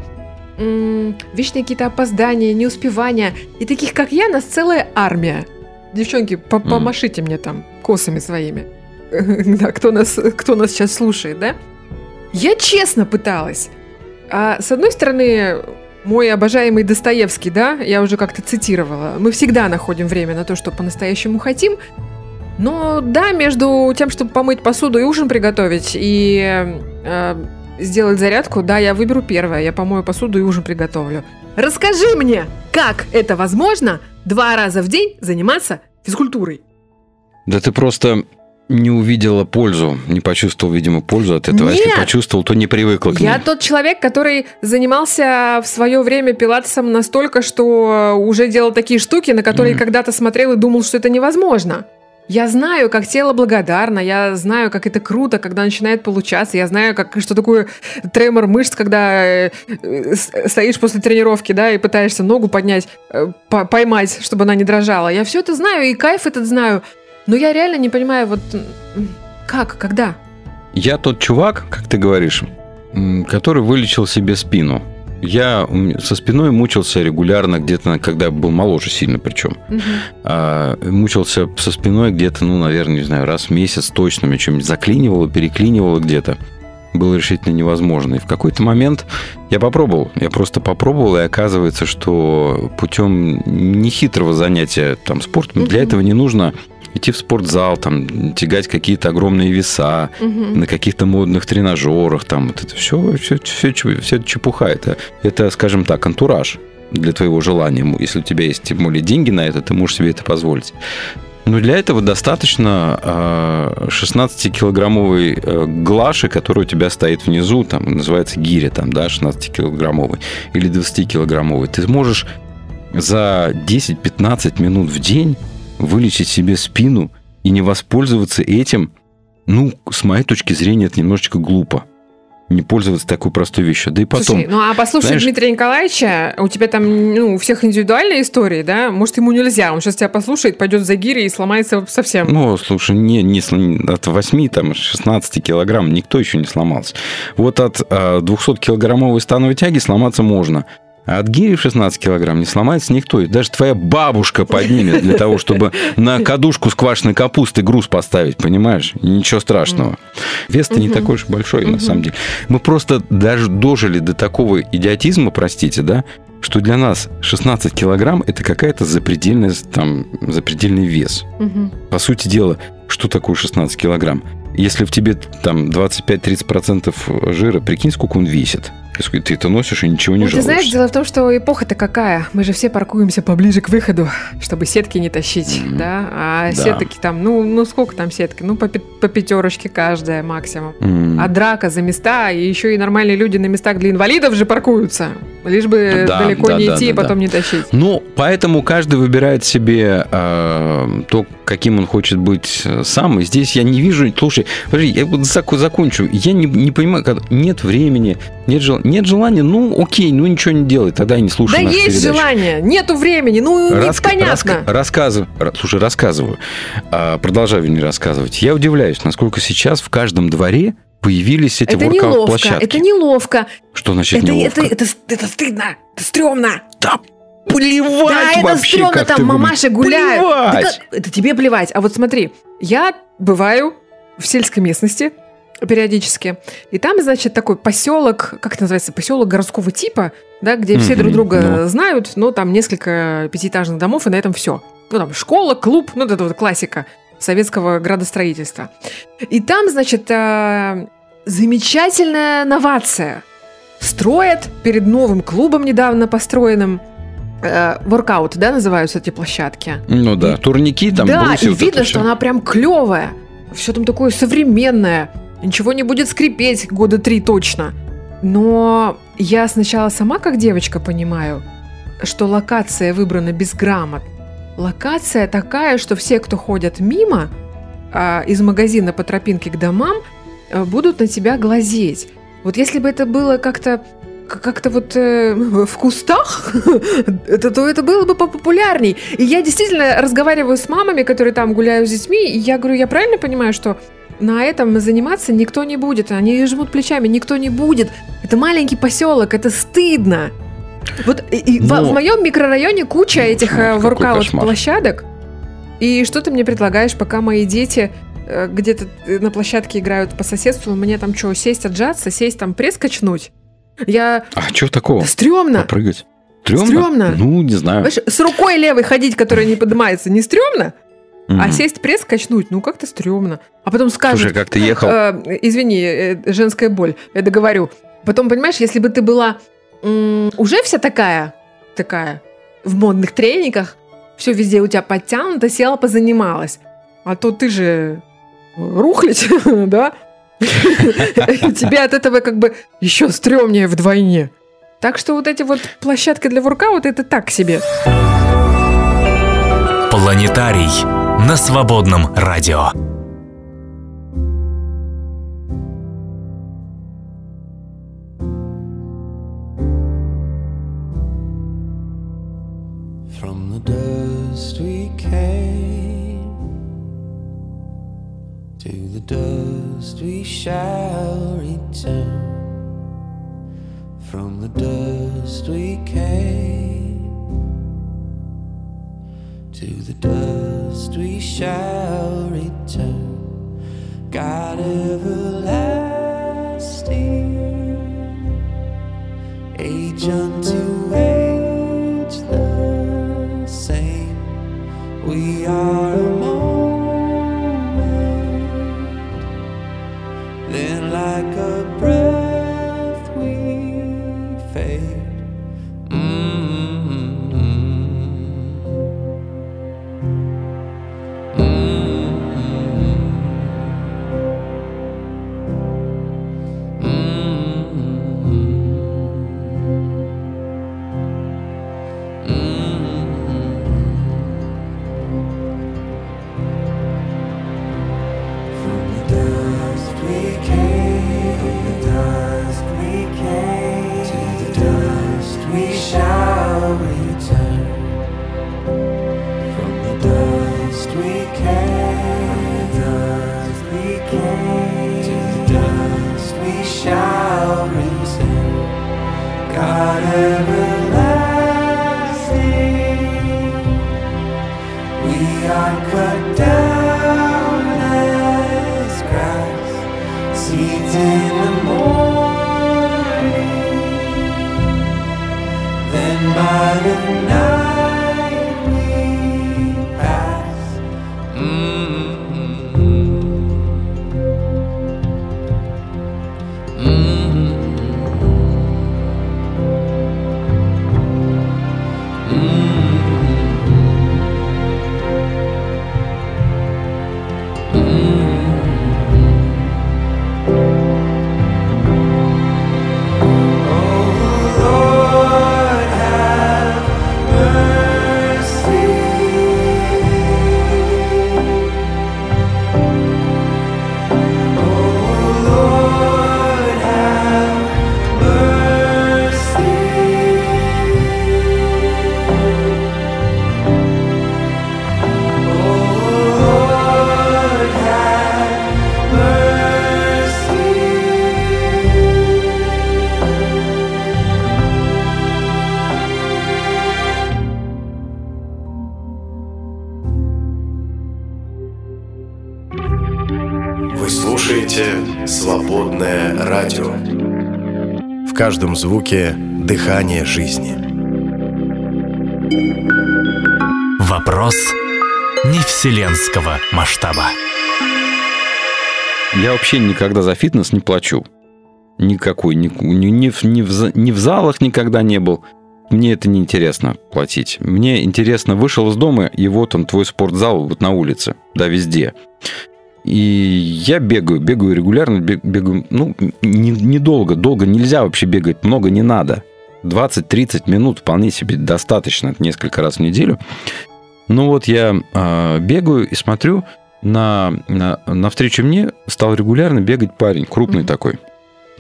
Speaker 5: вечные какие-то опоздания, неуспевания, и таких, как я, нас целая армия. Девчонки, по- помашите мне там косами своими. Да, кто нас, кто нас сейчас слушает, да? Я честно пыталась. А, с одной стороны, мой обожаемый Достоевский, да, я уже как-то цитировала, мы всегда находим время на то, что по-настоящему хотим, но да, между тем, чтобы помыть посуду и ужин приготовить, и э, сделать зарядку, да, я выберу первое, я помою посуду и ужин приготовлю. Расскажи мне, как это возможно два раза в день заниматься физкультурой?
Speaker 4: Да ты просто не увидела пользу, не почувствовал, видимо, пользу от этого. А если
Speaker 5: Нет.
Speaker 4: почувствовал, то не привыкла к
Speaker 5: Я
Speaker 4: ней.
Speaker 5: тот человек, который занимался в свое время пилатесом настолько, что уже делал такие штуки, на которые
Speaker 4: Мгм.
Speaker 5: когда-то смотрел и думал, что это невозможно. Я знаю, как тело благодарно, я знаю, как это круто, когда начинает получаться, я знаю, как, что такое тремор мышц, когда э, э, стоишь после тренировки, да, и пытаешься ногу поднять, э, по- поймать, чтобы она не дрожала. Я все это знаю, и кайф этот знаю, но я реально не понимаю, вот как, когда?
Speaker 4: Я тот чувак, как ты говоришь, который вылечил себе спину. Я со спиной мучился регулярно где-то, когда был моложе сильно причем.
Speaker 5: Мгм.
Speaker 4: А, мучился со спиной где-то, ну, наверное, не знаю, раз в месяц точно. Меня что-нибудь заклинивало, переклинивало где-то. Было решительно невозможно. И в какой-то момент я попробовал. Я просто попробовал, и оказывается, что путем нехитрого занятия там, спортом, для
Speaker 5: Мгм.
Speaker 4: этого не нужно идти в спортзал, там, тягать какие-то огромные веса,
Speaker 5: Мгм.
Speaker 4: на каких-то модных тренажерах, там, вот это все, все, все, все чепуха. Это, это, скажем так, антураж для твоего желания. Если у тебя есть, тем более, деньги на это, ты можешь себе это позволить. Но для этого достаточно э, 16-килограммовой э, глаши, которая у тебя стоит внизу, там называется гиря, там, да, 16-килограммовый, или 20-килограммовый. Ты можешь за 10-15 минут в день вылечить себе спину и не воспользоваться этим, ну, с моей точки зрения, это немножечко глупо. Не пользоваться такой простой вещью. Да и потом...
Speaker 5: Слушай, ну а послушай
Speaker 4: знаешь-
Speaker 5: Дмитрия Николаевича, у тебя там, ну, у всех индивидуальные истории, да? Может, ему нельзя, он сейчас тебя послушает, пойдет за гири и сломается совсем.
Speaker 4: Ну, слушай, не, не от 8, там, 16 килограмм никто еще не сломался. Вот от 200-килограммовой становой тяги сломаться можно. А от гири в 16 килограмм не сломается никто. И даже твоя бабушка поднимет для того, чтобы на кадушку с квашеной капусты груз поставить, понимаешь? Ничего страшного. Вес-то не такой уж большой, на самом деле. Мы просто даже дожили до такого идиотизма, простите, да, что для нас 16 килограмм – это какая-то запредельная, там, запредельный вес по сути дела, что такое 16 килограмм? Если в тебе там 25-30% жира, прикинь, сколько он весит. Ты это носишь и ничего не
Speaker 5: Ну, ты знаешь,
Speaker 4: жалуешься.
Speaker 5: дело в том, что эпоха-то какая. Мы же все паркуемся поближе к выходу, чтобы сетки не тащить,
Speaker 4: Мгм.
Speaker 5: да? А
Speaker 4: Да.
Speaker 5: сетки там, ну, ну сколько там сетки? Ну, по, по пятерочке каждая максимум.
Speaker 4: М.
Speaker 5: А драка за места, и еще и нормальные люди на местах для инвалидов же паркуются. Лишь бы
Speaker 4: Да,
Speaker 5: далеко
Speaker 4: да,
Speaker 5: не
Speaker 4: да,
Speaker 5: идти и
Speaker 4: да,
Speaker 5: потом не тащить.
Speaker 4: Ну, поэтому каждый выбирает себе э, то, каким он хочет быть э, сам. И здесь я не вижу... Слушай, подожди, я вот зак- закончу. Я не, не понимаю, нет времени, нет, жел- нет желания, ну, окей, ну, ничего не делай, тогда и не слушай
Speaker 5: Да есть
Speaker 4: передачу.
Speaker 5: желание, нету времени, ну,
Speaker 4: Раска-
Speaker 5: непонятно.
Speaker 4: раска- рассказываю. Ра- Слушай, рассказываю. А, продолжаю, вернее, рассказывать. Я удивляюсь, насколько сейчас в каждом дворе появились эти
Speaker 5: это неловко,
Speaker 4: воркаут-площадки.
Speaker 5: это неловко.
Speaker 4: Что значит
Speaker 5: Это,
Speaker 4: неловко?
Speaker 5: это, это, это стыдно, это стрёмно.
Speaker 4: Да плевать
Speaker 5: Да, это
Speaker 4: вообще,
Speaker 5: стрёмно,
Speaker 4: как
Speaker 5: там
Speaker 4: ты
Speaker 5: мамаши гуляют. Да
Speaker 4: Плевать.
Speaker 5: как- это тебе плевать. А вот смотри, я бываю в сельской местности периодически, и там, значит, такой поселок, как это называется, поселок городского типа, да, где все друг друга знают, но там несколько пятиэтажных домов, и на этом все. Ну, там школа, клуб, ну, вот это вот классика советского градостроительства. И там, значит, э, замечательная новация. Строят перед новым клубом недавно построенным э, воркаут, да, называются эти площадки.
Speaker 4: Ну да, турники там,
Speaker 5: да, и
Speaker 4: вот
Speaker 5: видно, что она прям клевая. Все там такое современное. Ничего не будет скрипеть года три точно. Но я сначала сама как девочка понимаю, что локация выбрана безграмотно. Локация такая, что все, кто ходят мимо а, из магазина по тропинке к домам, а, будут на тебя глазеть. Вот если бы это было как-то как-то вот э, в кустах, это, то это было бы популярней. И я действительно разговариваю с мамами, которые там гуляют с детьми, и я говорю, я правильно понимаю, что на этом заниматься никто не будет. Они жмут плечами, никто не будет. Это маленький поселок, это стыдно. Вот и,
Speaker 4: Но-
Speaker 5: в моем микрорайоне куча этих
Speaker 4: какой
Speaker 5: воркаут площадок. И что ты мне предлагаешь, пока мои дети э, где-то э, на площадке играют по соседству, мне там что, сесть отжаться, сесть там пресс качнуть? Я...
Speaker 4: А что такого?
Speaker 5: Да стрёмно.
Speaker 4: Попрыгать? Стрёмно?
Speaker 5: Стрёмно.
Speaker 4: Ну, не знаю.
Speaker 5: Знаешь, с рукой левой ходить, которая не поднимается, не стрёмно? А
Speaker 4: Мгм.
Speaker 5: сесть пресс качнуть, ну как-то стрёмно. А потом скажут...
Speaker 4: Слушай, как ты ехал?
Speaker 5: э, извини, э, женская боль, я договорю. Потом, понимаешь, если бы ты была м, уже вся такая, такая, в модных трениках, все везде у тебя подтянуто, села, позанималась. А то ты же рухлить, да? Тебе от этого как бы еще стрёмнее вдвойне. Так что вот эти вот площадки для воркаута это так себе.
Speaker 2: Планетарий на свободном радио.
Speaker 10: From the dust we came, to the dust we shall return. From the dust we came, the dust we shall return. God everlasting, age unto age the same. We are
Speaker 11: В каждом звуке дыхание жизни.
Speaker 2: Вопрос не вселенского масштаба.
Speaker 4: Я вообще никогда за фитнес не плачу. Никакой. Ни, ни, ни, в- ни в, ни в залах никогда не был. Мне это не интересно платить. Мне интересно, вышел из дома, и вот он, твой спортзал вот на улице. Да, везде. И я бегаю, бегаю регулярно, бег- бегаю, ну, не- недолго, долго нельзя вообще бегать, много не надо. 20-30 минут вполне себе достаточно, несколько раз в неделю. Ну вот я а, бегаю и смотрю, на, на, навстречу мне стал регулярно бегать парень, крупный
Speaker 5: Мгм.
Speaker 4: такой.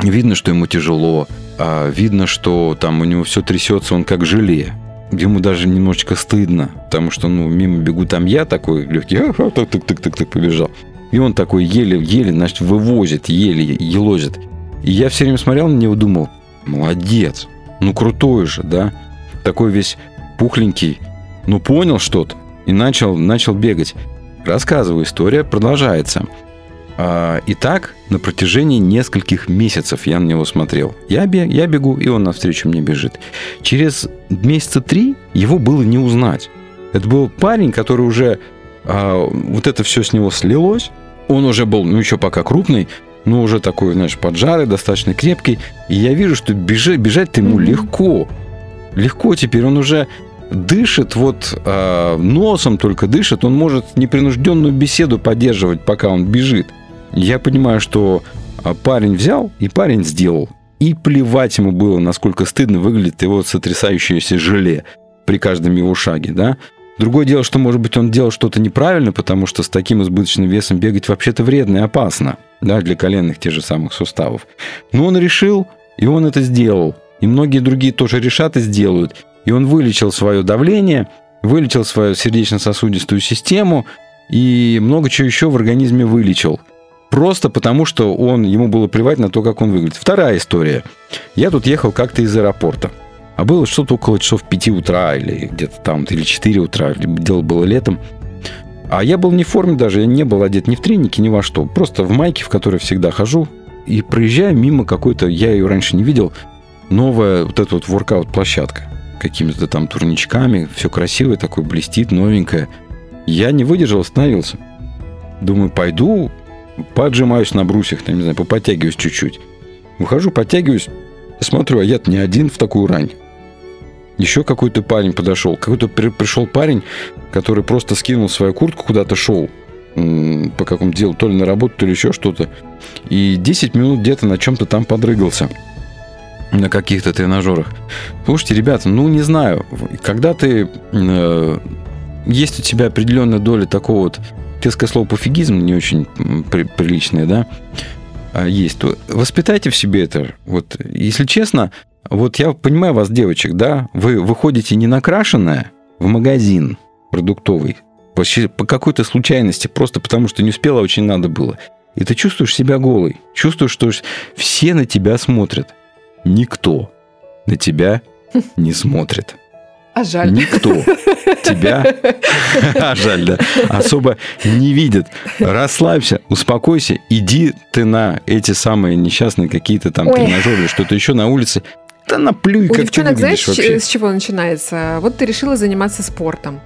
Speaker 4: Видно, что ему тяжело, а, видно, что там у него все трясется, он как желе. Ему даже немножечко стыдно, потому что, ну, мимо бегу там я такой легкий, так-так-так-так побежал. И он такой еле-еле, значит, вывозит, еле елозит. И я все время смотрел на него, думал, молодец, ну крутой же, да? Такой весь пухленький, ну понял что-то и начал, начал бегать. Рассказываю, история продолжается. А, И так на протяжении нескольких месяцев я на него смотрел. Я, бег, я бегу, и он навстречу мне бежит. Через месяца три его было не узнать. Это был парень, который уже а, вот это все с него слилось. Он уже был, ну еще пока крупный, но уже такой, знаешь, поджарый, достаточно крепкий. И я вижу, что бежать, бежать-то ему
Speaker 5: Мгм.
Speaker 4: легко. Легко теперь. Он уже дышит вот а, носом только дышит. Он может непринужденную беседу поддерживать, пока он бежит. Я понимаю, что а, парень взял и парень сделал. И плевать ему было, насколько стыдно выглядит его сотрясающееся желе при каждом его шаге, да. Другое дело, что, может быть, он делал что-то неправильно, потому что с таким избыточным весом бегать вообще-то вредно и опасно, да, для коленных тех же самых суставов. Но он решил, и он это сделал. И многие другие тоже решат и сделают. И он вылечил свое давление, вылечил свою сердечно-сосудистую систему и много чего еще в организме вылечил. Просто потому, что он, ему было плевать на то, как он выглядит. Вторая история. Я тут ехал как-то из аэропорта. А было что-то около часов 5 утра или где-то там, или 4 утра. Дело было летом. А я был не в форме даже, я не был одет ни в треники, ни во что. Просто в майке, в которой всегда хожу. И проезжаю мимо какой-то, я ее раньше не видел, новая вот эта вот воркаут-площадка. Какими-то там турничками, все красивое, такое блестит, новенькое. Я не выдержал, остановился. Думаю, пойду, поджимаюсь на брусьях, там, не знаю, поподтягиваюсь чуть-чуть. Выхожу, подтягиваюсь, смотрю, а я не один в такую рань. Еще какой-то парень подошел. Какой-то при- пришел парень, который просто скинул свою куртку, куда-то шел по какому делу, то ли на работу, то ли еще что-то. И 10 минут где-то на чем-то там подрыгался на каких-то тренажерах. Слушайте, ребята, ну не знаю, когда ты э, есть у тебя определенная доля такого вот, детское слово пофигизм не очень при- приличное, да, а, есть, то воспитайте в себе это. Вот, если честно, вот я понимаю вас, девочек, да, вы выходите не накрашенная в магазин продуктовый по, щи- по какой-то случайности, просто потому что не успела, очень надо было. И ты чувствуешь себя голой, чувствуешь, что все на тебя смотрят. Никто на тебя не смотрит.
Speaker 5: А жаль.
Speaker 4: Никто тебя, а жаль, да, особо не видит. Расслабься, успокойся, иди ты на эти самые несчастные какие-то там
Speaker 5: Ой.
Speaker 4: тренажеры, что-то еще на улице. Да наплюй,
Speaker 5: У
Speaker 4: как ты
Speaker 5: девчонок, знаешь,
Speaker 4: выглядишь
Speaker 5: ч-
Speaker 4: вообще.
Speaker 5: с чего начинается? Вот ты решила заниматься спортом.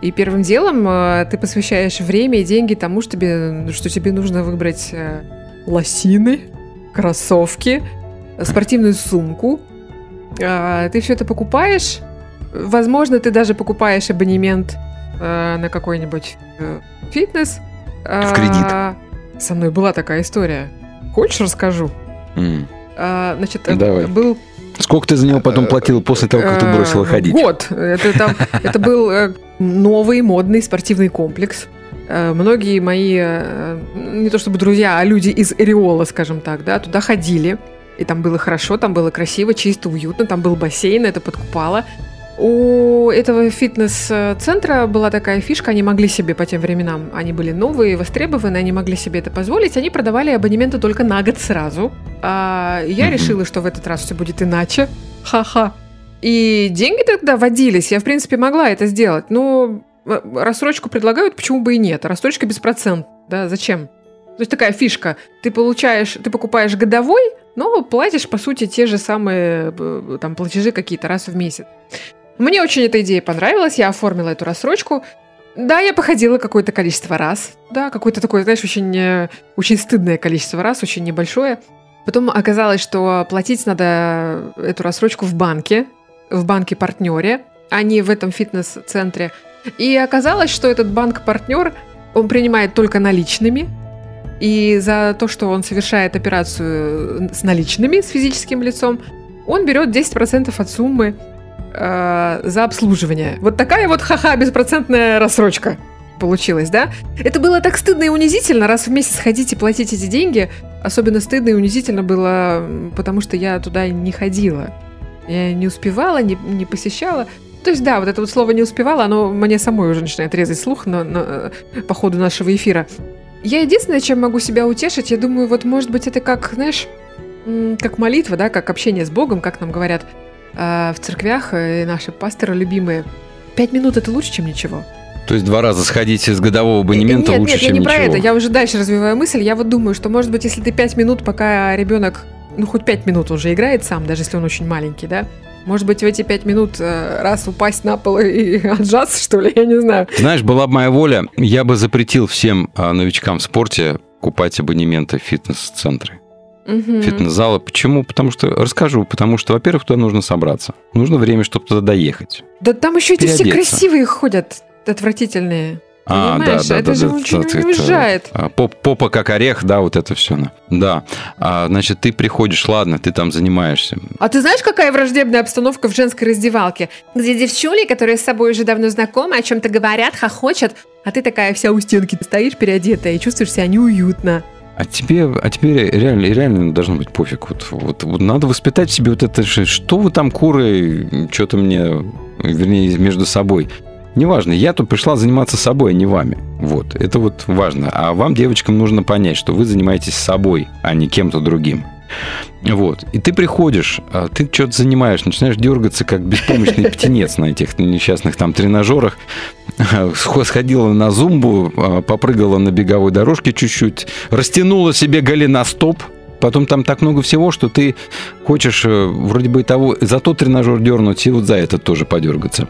Speaker 5: И первым делом э, ты посвящаешь время и деньги тому, что тебе, что тебе нужно выбрать э, лосины, кроссовки, э, спортивную сумку. А, Ты все это покупаешь. Возможно, ты даже покупаешь абонемент э, на какой-нибудь э, фитнес.
Speaker 4: В кредит.
Speaker 5: А, Со мной была такая история. Хочешь, расскажу? А, Значит, э,
Speaker 4: Давай.
Speaker 5: был
Speaker 4: Сколько ты за него потом платил после того, как ты
Speaker 5: Э,
Speaker 4: бросила ходить?
Speaker 5: Год. Это, там- это был э, новый модный спортивный комплекс. Э, Многие мои, э, не то чтобы друзья, а люди из Ореола, скажем так, да, туда ходили. И там было хорошо, там было красиво, чисто, уютно, там был бассейн, это подкупало. У этого фитнес-центра была такая фишка, они могли себе по тем временам, они были новые, востребованы, они могли себе это позволить, они продавали абонементы только на год сразу. А я решила, что в этот раз все будет иначе. Ха-ха. И деньги тогда водились, я, в принципе, могла это сделать, но э, рассрочку предлагают, почему бы и нет. Рассрочка без процентов, да, зачем? То есть такая фишка, ты получаешь, ты покупаешь годовой, но платишь, по сути, те же самые э, там платежи какие-то раз в месяц. Мне очень эта идея понравилась, я оформила эту рассрочку. Да, я походила какое-то количество раз. Да, какое-то такое, знаешь, очень, э, очень стыдное количество раз, очень небольшое. Потом оказалось, что платить надо эту рассрочку в банке, в банке-партнере, а не в этом фитнес-центре. И оказалось, что этот банк-партнер, он принимает только наличными, и за то, что он совершает операцию с наличными, с физическим лицом, он берет 10% от суммы э, за обслуживание. Вот такая вот ха-ха беспроцентная рассрочка получилась, да? Это было так стыдно и унизительно, раз в месяц ходить и платить эти деньги. Особенно стыдно и унизительно было, потому что я туда не ходила. Я не успевала, не, не посещала. То есть, да, вот это вот слово «не успевала», оно мне самой уже начинает резать слух на, на- по ходу нашего эфира. Я единственное, чем могу себя утешить, я думаю, вот может быть это как, знаешь, как молитва, да, как общение с Богом, как нам говорят э, в церквях э, и наши пасторы любимые. Пять минут это лучше, чем ничего.
Speaker 4: То есть два раза сходить с годового абонемента
Speaker 5: нет,
Speaker 4: лучше,
Speaker 5: нет,
Speaker 4: чем
Speaker 5: я не
Speaker 4: ничего.
Speaker 5: про это. Я уже дальше развиваю мысль. Я вот думаю, что, может быть, если ты пять минут, пока ребенок, ну, хоть пять минут он же играет сам, даже если он очень маленький, да? Может быть, в эти пять минут э, раз упасть на пол и отжаться, что ли, я не знаю.
Speaker 4: Знаешь, была бы моя воля, я бы запретил всем а, новичкам в спорте купать абонементы в фитнес-центры,
Speaker 5: Мгм.
Speaker 4: фитнес-залы. Почему? Потому что, расскажу, потому что, во-первых, туда нужно собраться. Нужно время, чтобы туда доехать.
Speaker 5: Да там еще эти все красивые ходят, отвратительные.
Speaker 4: А,
Speaker 5: Понимаешь, это же очень
Speaker 4: это-
Speaker 5: уезжает.
Speaker 4: а, поп- Попа как орех, да, вот это все. Да. А, значит, ты приходишь, ладно, ты там занимаешься.
Speaker 5: А ты знаешь, какая враждебная обстановка в женской раздевалке? Где девчули, которые с собой уже давно знакомы, о чем-то говорят, хохочут, а ты такая вся у стенки стоишь переодетая и чувствуешь себя неуютно.
Speaker 4: А тебе, а тебе реально, реально должно быть пофиг. Вот, вот, вот надо воспитать в себе вот это, что- вы там, куры, что-то мне, вернее, между собой. Неважно, я тут пришла заниматься собой, а не вами. Вот, это вот важно. А вам, девочкам, нужно понять, что вы занимаетесь собой, а не кем-то другим. Вот. И ты приходишь, а ты что-то занимаешь, начинаешь дергаться, как беспомощный птенец на этих несчастных там тренажерах. Сходила на зумбу, а, попрыгала на беговой дорожке чуть-чуть, растянула себе голеностоп, Потом там так много всего, что ты хочешь э, вроде бы и того, за тот тренажер дернуть, и вот за этот тоже подергаться,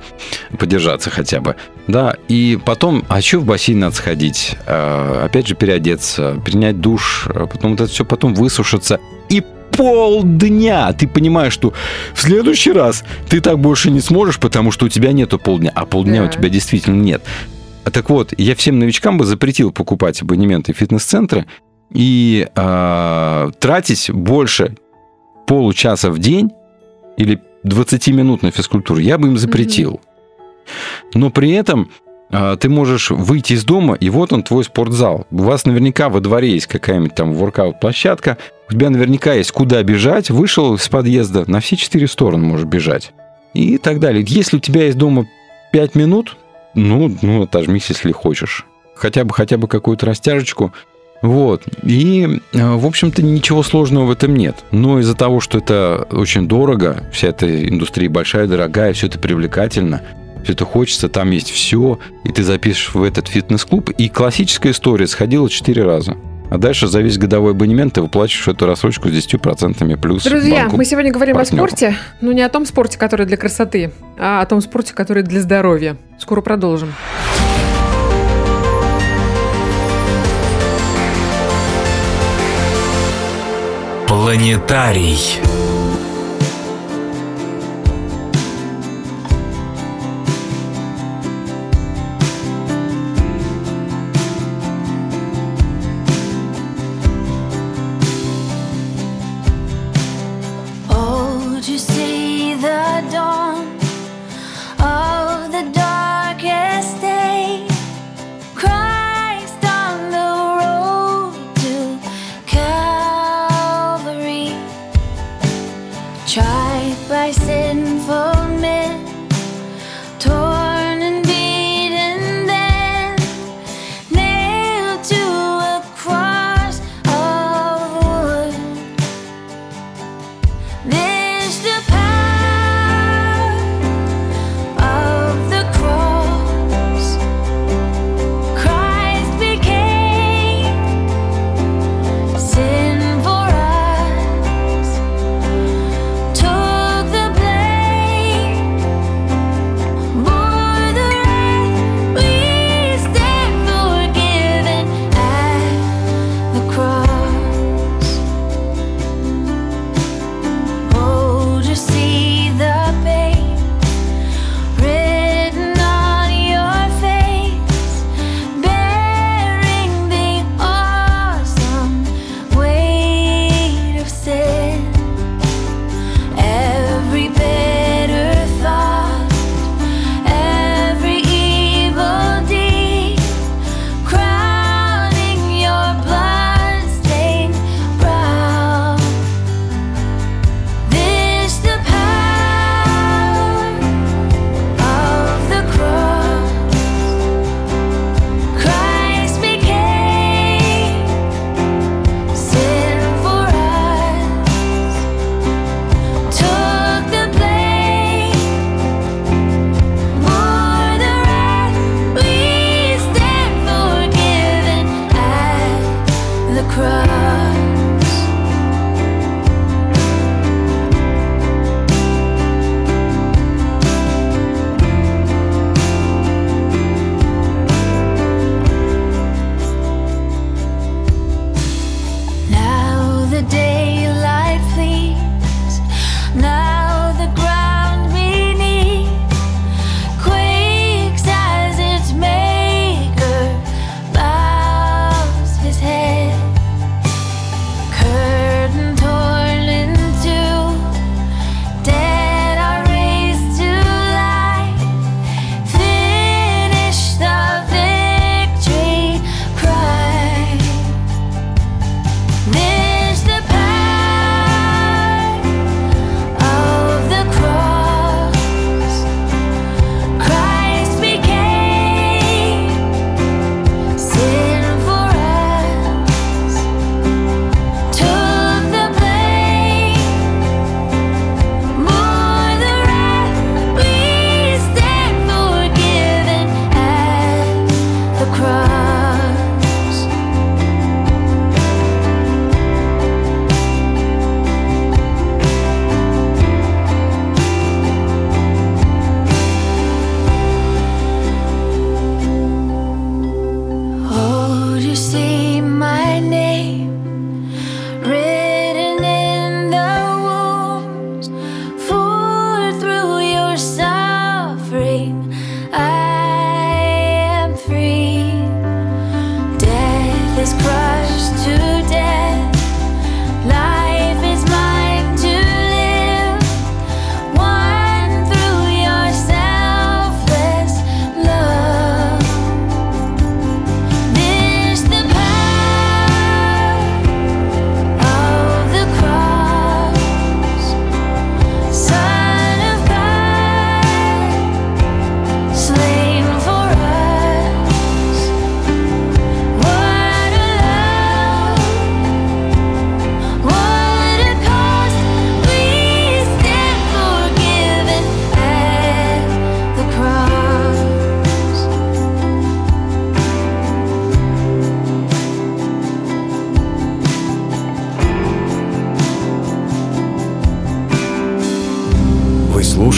Speaker 4: подержаться хотя бы. Да, и потом, а еще в бассейн надо сходить, э, опять же переодеться, принять душ, э, потом вот это все потом высушиться. И полдня ты понимаешь, что в следующий раз ты так больше не сможешь, потому что у тебя нету полдня, а полдня
Speaker 5: Да.
Speaker 4: у тебя действительно нет. А Так вот, я всем новичкам бы запретил покупать абонементы в фитнес-центры и а, тратить больше получаса в день или 20 минут на физкультуру. Я бы им запретил. Но при этом а, ты можешь выйти из дома, и вот он твой спортзал. У вас наверняка во дворе есть какая-нибудь там воркаут-площадка, у тебя наверняка есть куда бежать, вышел из подъезда, на все четыре стороны можешь бежать. И так далее. Если у тебя есть дома 5 минут, ну, ну, отожмись, если хочешь. Хотя бы, хотя бы какую-то растяжечку. Вот. И, э, в общем-то, ничего сложного в этом нет. Но из-за того, что это очень дорого, вся эта индустрия большая, дорогая, все это привлекательно, все это хочется, там есть все, и ты запишешь в этот фитнес-клуб. И классическая история сходила 4 раза. А дальше за весь годовой абонемент ты выплачиваешь эту рассрочку с 10% плюс
Speaker 5: Друзья, мы сегодня говорим
Speaker 4: партнеру.
Speaker 5: о спорте, но не о том спорте, который для красоты, а о том спорте, который для здоровья. Скоро продолжим.
Speaker 2: Планетарий.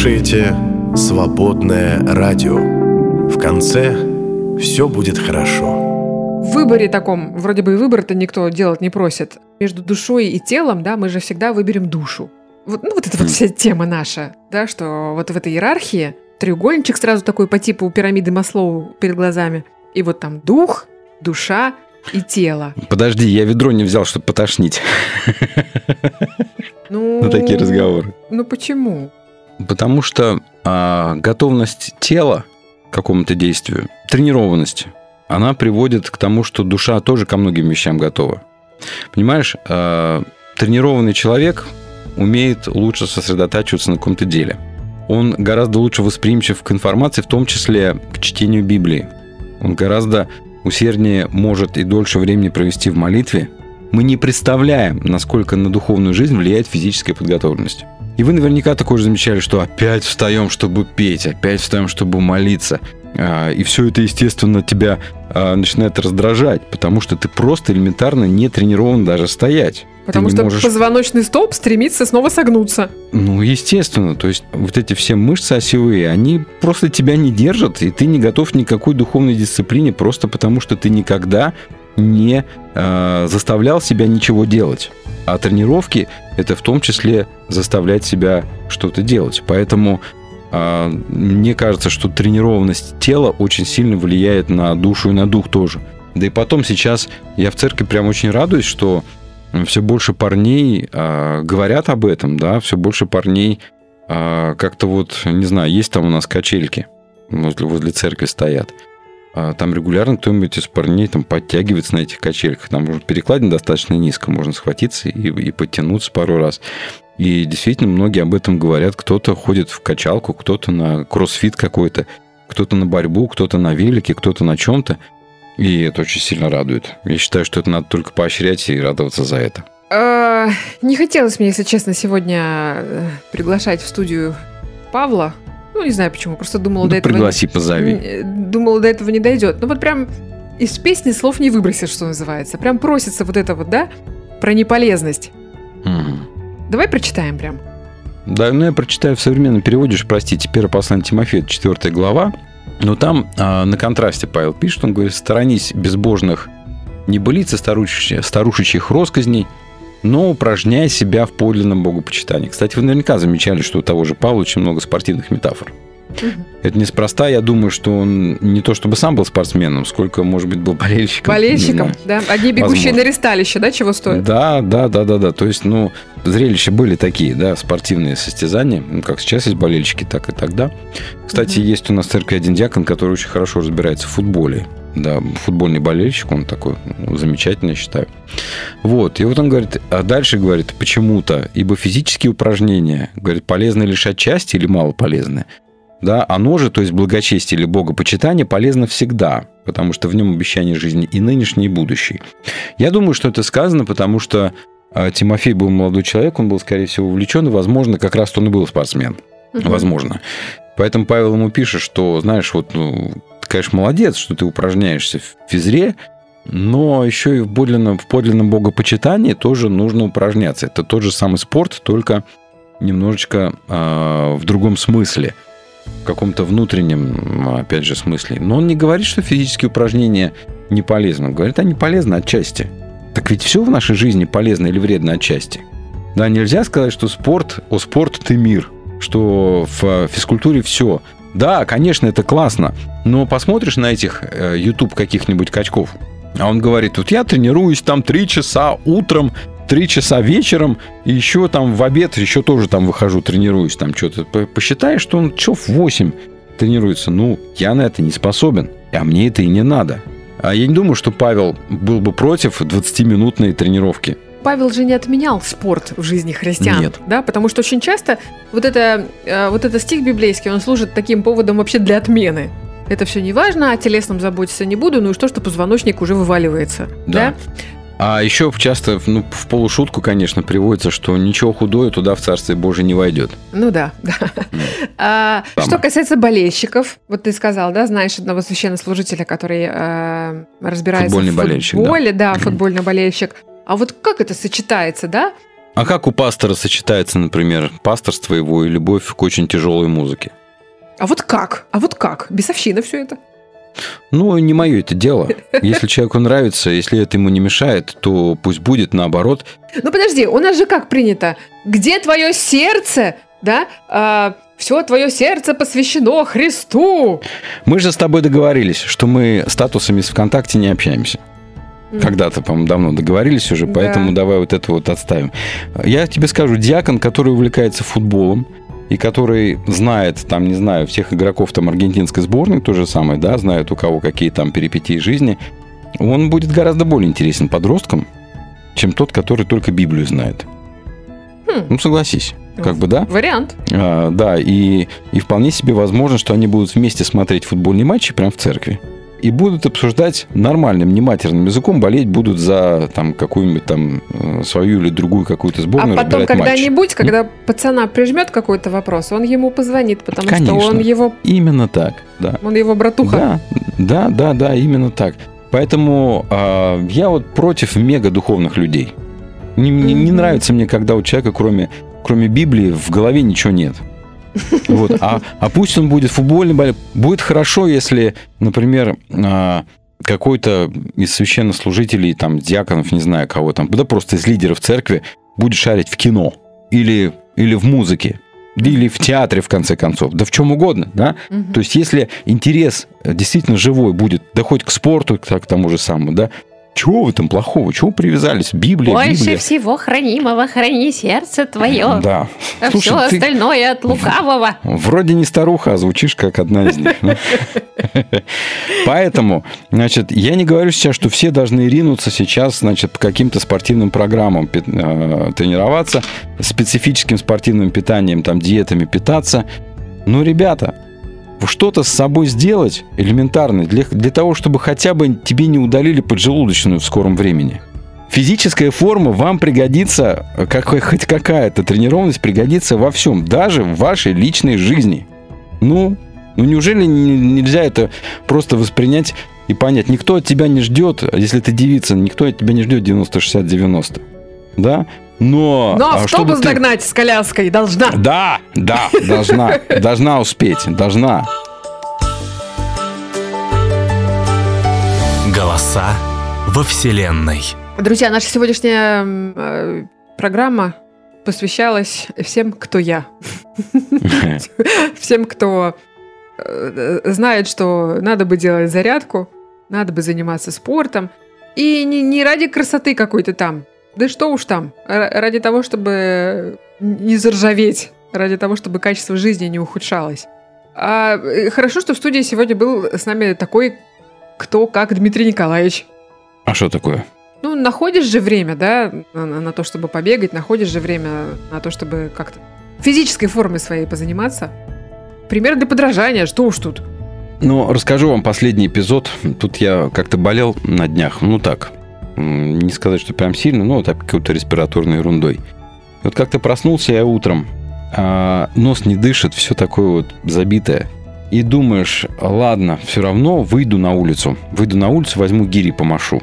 Speaker 11: Слушаете «Свободное радио». В конце все будет хорошо.
Speaker 5: В выборе таком, вроде бы и выбор-то никто делать не просит. Между душой и телом, да, мы же всегда выберем душу. Вот, ну, вот эта вот вся тема наша, да, что вот в этой иерархии треугольничек сразу такой по типу пирамиды Маслоу перед глазами. И вот там дух, душа и тело.
Speaker 4: Подожди, я ведро не взял, чтобы потошнить
Speaker 5: Ну,
Speaker 4: на такие разговоры.
Speaker 5: Ну почему?
Speaker 4: Потому что а, готовность тела к какому-то действию, тренированность, она приводит к тому, что душа тоже ко многим вещам готова. Понимаешь, а, тренированный человек умеет лучше сосредотачиваться на каком-то деле. Он гораздо лучше восприимчив к информации, в том числе к чтению Библии. Он гораздо усерднее может и дольше времени провести в молитве. Мы не представляем, насколько на духовную жизнь влияет физическая подготовленность. И вы наверняка такое же замечали, что опять встаем, чтобы петь, опять встаем, чтобы молиться. А, И все это, естественно, тебя а, начинает раздражать, потому что ты просто элементарно не тренирован даже стоять.
Speaker 5: Потому что
Speaker 4: можешь...
Speaker 5: позвоночный столб стремится снова согнуться.
Speaker 4: Ну, естественно. То есть вот эти все мышцы осевые, они просто тебя не держат, и ты не готов к никакой духовной дисциплине просто потому, что ты никогда не э, заставлял себя ничего делать. А тренировки – это в том числе заставлять себя что-то делать. Поэтому э, мне кажется, что тренированность тела очень сильно влияет на душу и на дух тоже. Да и потом сейчас я в церкви прям очень радуюсь, что все больше парней э, говорят об этом, да, все больше парней э, как-то вот, не знаю, есть там у нас качельки возле, возле церкви стоят. А Там регулярно кто-нибудь из парней там подтягивается на этих качельках. Там может перекладина достаточно низко, можно схватиться и, и подтянуться пару раз. И действительно многие об этом говорят. Кто-то ходит в качалку, кто-то на кроссфит какой-то, кто-то на борьбу, кто-то на велике, кто-то на чем-то. И это очень сильно радует. Я считаю, что это надо только поощрять и радоваться за это.
Speaker 5: Э, Не хотелось мне, если честно, сегодня э, приглашать в студию Павла. Не знаю почему, просто думала,
Speaker 4: Ну,
Speaker 5: до этого...
Speaker 4: пригласи, позови.
Speaker 5: Э, Думала, до этого не дойдет. Ну, вот прям из песни слов не выбросишь, что называется. Прям просится вот это вот, да, про неполезность.
Speaker 4: Мгм.
Speaker 5: Давай прочитаем прям.
Speaker 4: Да, ну я прочитаю в современном переводе, простите, первое послание Тимофея, 4 глава. Но там а, на контрасте Павел пишет, он говорит, сторонись безбожных небылиц и старушечьих, старушечьих росказней, но упражняй себя в подлинном богопочитании. Кстати, вы наверняка замечали, что у того же Павла очень много спортивных метафор. Это неспроста, я думаю, что он не то чтобы сам был спортсменом, сколько, может быть, был болельщиком.
Speaker 5: Болельщиком,
Speaker 4: знаю.
Speaker 5: да? Одни бегущие
Speaker 4: Возможно.
Speaker 5: на ресталище, да, чего стоит?
Speaker 4: Да, да, да, да, да. То есть, ну, зрелища были такие, да, спортивные состязания. Ну, как сейчас есть болельщики, так и тогда. Кстати,
Speaker 5: Мгм.
Speaker 4: есть у нас в церкви один диакон, который очень хорошо разбирается в футболе. Да, футбольный болельщик, он такой ну, замечательный, я считаю. Вот, и вот он говорит, а дальше говорит, почему-то, ибо физические упражнения, говорит, полезны лишь отчасти или мало полезны. Да, оно же, то есть благочестие или богопочитание, полезно всегда, потому что в нем обещание жизни и нынешней, и будущей. Я думаю, что это сказано, потому что а, Тимофей был молодой человек, он был, скорее всего, увлечен, и, возможно, как раз он и был спортсмен. Возможно. Поэтому Павел ему пишет, что, знаешь, вот, ну, ты, конечно, молодец, что ты упражняешься в физре, но еще и в подлинном, в подлинном богопочитании тоже нужно упражняться. Это тот же самый спорт, только немножечко а, в другом смысле, в каком-то внутреннем, опять же, смысле. Но он не говорит, что физические упражнения не полезны. Он говорит, они полезны отчасти. Так ведь все в нашей жизни полезно или вредно отчасти. Да, нельзя сказать, что спорт, о, спорт ты мир, что в физкультуре все. Да, конечно, это классно, но посмотришь на этих э, YouTube каких-нибудь качков, а он говорит, вот я тренируюсь там три часа утром, три часа вечером, и еще там в обед, еще тоже там выхожу, тренируюсь, там что-то. Посчитай, что он часов 8 тренируется. Ну, я на это не способен, а мне это и не надо. А я не думаю, что Павел был бы против 20-минутной тренировки.
Speaker 5: Павел же не отменял спорт в жизни христиан,
Speaker 4: Нет.
Speaker 5: да, потому что очень часто вот это, э, вот этот стих библейский, он служит таким поводом вообще для отмены. Это все не важно, о телесном заботиться не буду, ну и что, что позвоночник уже вываливается, да?
Speaker 4: Да. А еще часто, ну, в полушутку, конечно, приводится, что ничего худое туда в Царствие Божие не войдет.
Speaker 5: Ну да, да. А, что касается болельщиков, вот ты сказал, да, знаешь одного священнослужителя, который э, разбирается
Speaker 4: Футбольный
Speaker 5: в
Speaker 4: болельщик, да.
Speaker 5: футболе, да, футбольный болельщик. А вот как это сочетается, да?
Speaker 4: А как у пастора сочетается, например, пасторство его и любовь к очень тяжелой музыке?
Speaker 5: А вот как? А вот как? Бесовщина все это.
Speaker 4: Ну, не мое это дело. Если человеку нравится, если это ему не мешает, то пусть будет наоборот.
Speaker 5: Ну подожди, у нас же как принято? Где твое сердце? Да? все твое сердце посвящено Христу.
Speaker 4: Мы же с тобой договорились, что мы статусами с ВКонтакте не общаемся. Когда-то, по-моему, давно договорились уже,
Speaker 5: Да.
Speaker 4: поэтому давай вот это вот отставим. Я тебе скажу, диакон, который увлекается футболом, и который знает, там, не знаю, всех игроков там аргентинской сборной, то же самое, да, знает у кого какие там перипетии жизни, он будет гораздо более интересен подросткам, чем тот, который только Библию знает.
Speaker 5: Хм.
Speaker 4: Ну, согласись. Как бы, да?
Speaker 5: Вариант.
Speaker 4: А, да, и, и вполне себе возможно, что они будут вместе смотреть футбольные матчи прямо в церкви. И будут обсуждать нормальным, нематерным языком, болеть будут за там какую-нибудь там э, свою или другую какую-то
Speaker 5: А
Speaker 4: сборную,
Speaker 5: потом
Speaker 4: разбирать матч.
Speaker 5: когда-нибудь, когда пацана прижмет какой-то вопрос, он ему позвонит, потому
Speaker 4: Конечно.
Speaker 5: что он его,
Speaker 4: Именно так, да.
Speaker 5: он его братуха.
Speaker 4: Да, да, да, да, именно так. Поэтому а, я вот против мега духовных людей. Не, не- не нравится мне, когда у человека, кроме, кроме Библии, в голове ничего нет. Вот. А, а пусть он будет футбольный болельщик. Будет хорошо, если, например, а, какой-то из священнослужителей, там, диаконов, не знаю кого там, да просто из лидеров церкви будет шарить в кино или, или в музыке, или в театре, в конце концов, да в чем угодно, да?
Speaker 5: Мгм.
Speaker 4: То есть, если интерес э, действительно живой будет, да хоть к спорту, к тому же самому, да, чего в этом плохого? Чего привязались? Библия,
Speaker 12: Больше
Speaker 4: Библия.
Speaker 12: всего хранимого храни сердце твое,
Speaker 4: Да.
Speaker 12: а
Speaker 4: Слушай,
Speaker 12: все
Speaker 4: ты
Speaker 12: остальное от лукавого.
Speaker 4: вроде не старуха, а звучишь как одна из них. Поэтому, значит, я не говорю сейчас, что все должны ринуться сейчас, значит, по каким-то спортивным программам э, тренироваться, специфическим спортивным питанием, там, диетами питаться. Но, ребята, что-то с собой сделать элементарно для, для того, чтобы хотя бы тебе не удалили поджелудочную в скором времени. Физическая форма вам пригодится, э, как, хоть какая-то тренированность пригодится во всем, даже в вашей личной жизни. Ну, ну неужели не- нельзя это просто воспринять и понять? Никто от тебя не ждет, если ты девица, никто от тебя не ждет 90-60-90. Да? Но...
Speaker 5: Но
Speaker 4: а чтобы
Speaker 5: автобус
Speaker 4: ты-
Speaker 5: догнать с коляской должна.
Speaker 4: Да, да, должна, должна успеть, должна.
Speaker 2: Голоса во Вселенной.
Speaker 5: Друзья, наша сегодняшняя э, программа посвящалась всем, кто я. Всем, кто э, знает, что надо бы делать зарядку, надо бы заниматься спортом. И не, не ради красоты какой-то там. Да что уж там. ра- Ради того, чтобы не заржаветь. Ради того, чтобы качество жизни не ухудшалось. А, э, хорошо, что в студии сегодня был с нами такой, кто как Дмитрий Николаевич.
Speaker 4: А что такое?
Speaker 5: Ну, находишь же время, да, на, на- то, чтобы побегать, находишь же время на то, чтобы как-то физической формой своей позаниматься. Пример для подражания, что уж тут.
Speaker 4: Ну, расскажу вам последний эпизод. Тут я как-то болел на днях. Ну так, не сказать, что прям сильно, но вот так какой-то респираторной ерундой. Вот как-то проснулся я утром, а нос не дышит, все такое вот забитое. И думаешь, ладно, все равно выйду на улицу. Выйду на улицу, возьму гири помашу.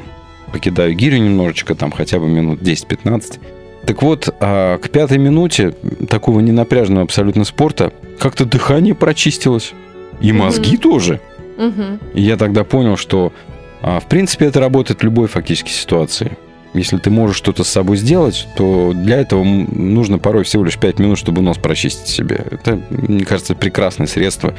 Speaker 4: Покидаю гирю немножечко, там хотя бы минут 10-15. Так вот, а, к пятой минуте такого ненапряженного абсолютно спорта как-то дыхание прочистилось. И мозги тоже.
Speaker 5: Мгм.
Speaker 4: И я тогда понял, что, в принципе, это работает в любой фактически ситуации. Если ты можешь что-то с собой сделать, то для этого нужно порой всего лишь 5 минут, чтобы нос прочистить себе. Это, мне кажется, прекрасное средство.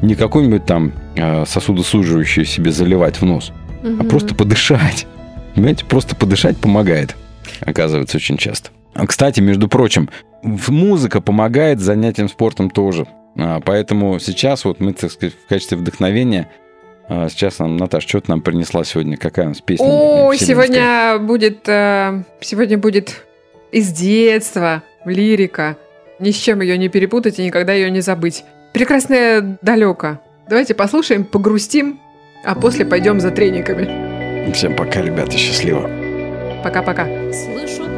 Speaker 4: Не какой-нибудь там а, сосудосуживающий себе заливать в нос, а
Speaker 5: Мгм.
Speaker 4: просто подышать. Понимаете, просто подышать помогает, оказывается, очень часто. А, Кстати, между прочим, музыка помогает занятиям спортом тоже. А, Поэтому сейчас вот мы, так сказать, в качестве вдохновения а, Сейчас нам, Наташа, что ты нам принесла сегодня? Какая у нас песня?
Speaker 5: О, сегодня будет, э, сегодня будет из детства лирика. Ни с чем ее не перепутать и никогда ее не забыть. Прекрасная далека. Давайте послушаем, погрустим, а после пойдем за трениками.
Speaker 4: Всем пока, ребята, счастливо.
Speaker 5: Пока-пока.
Speaker 3: Слышу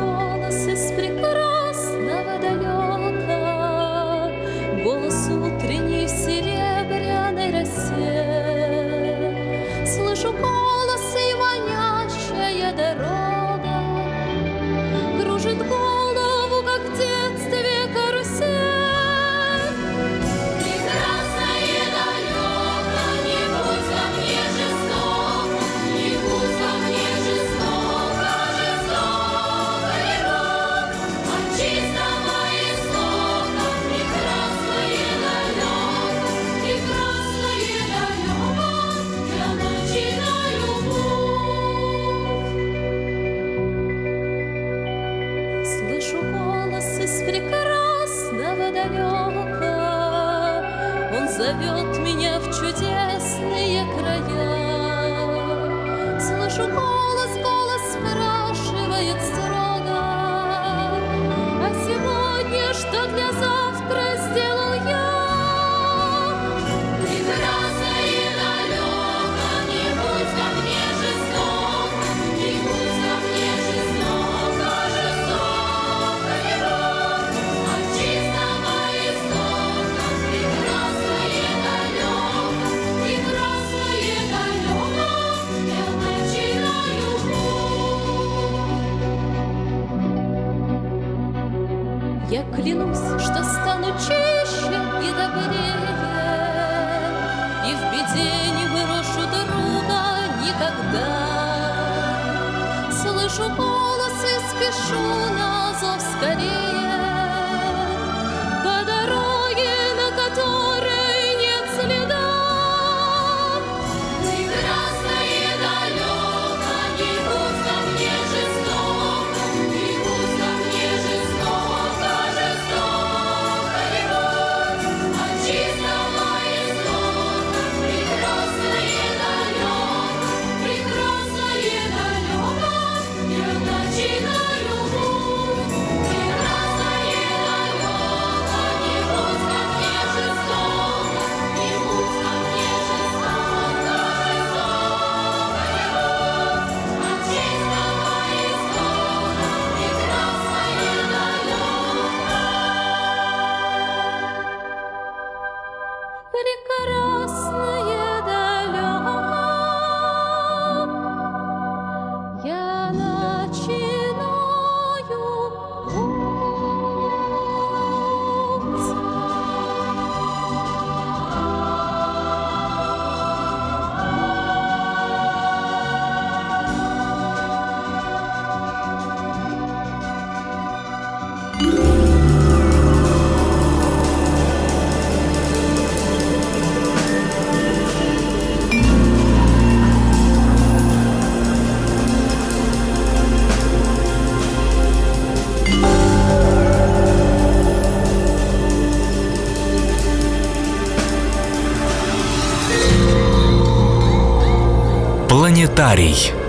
Speaker 2: Планетарий.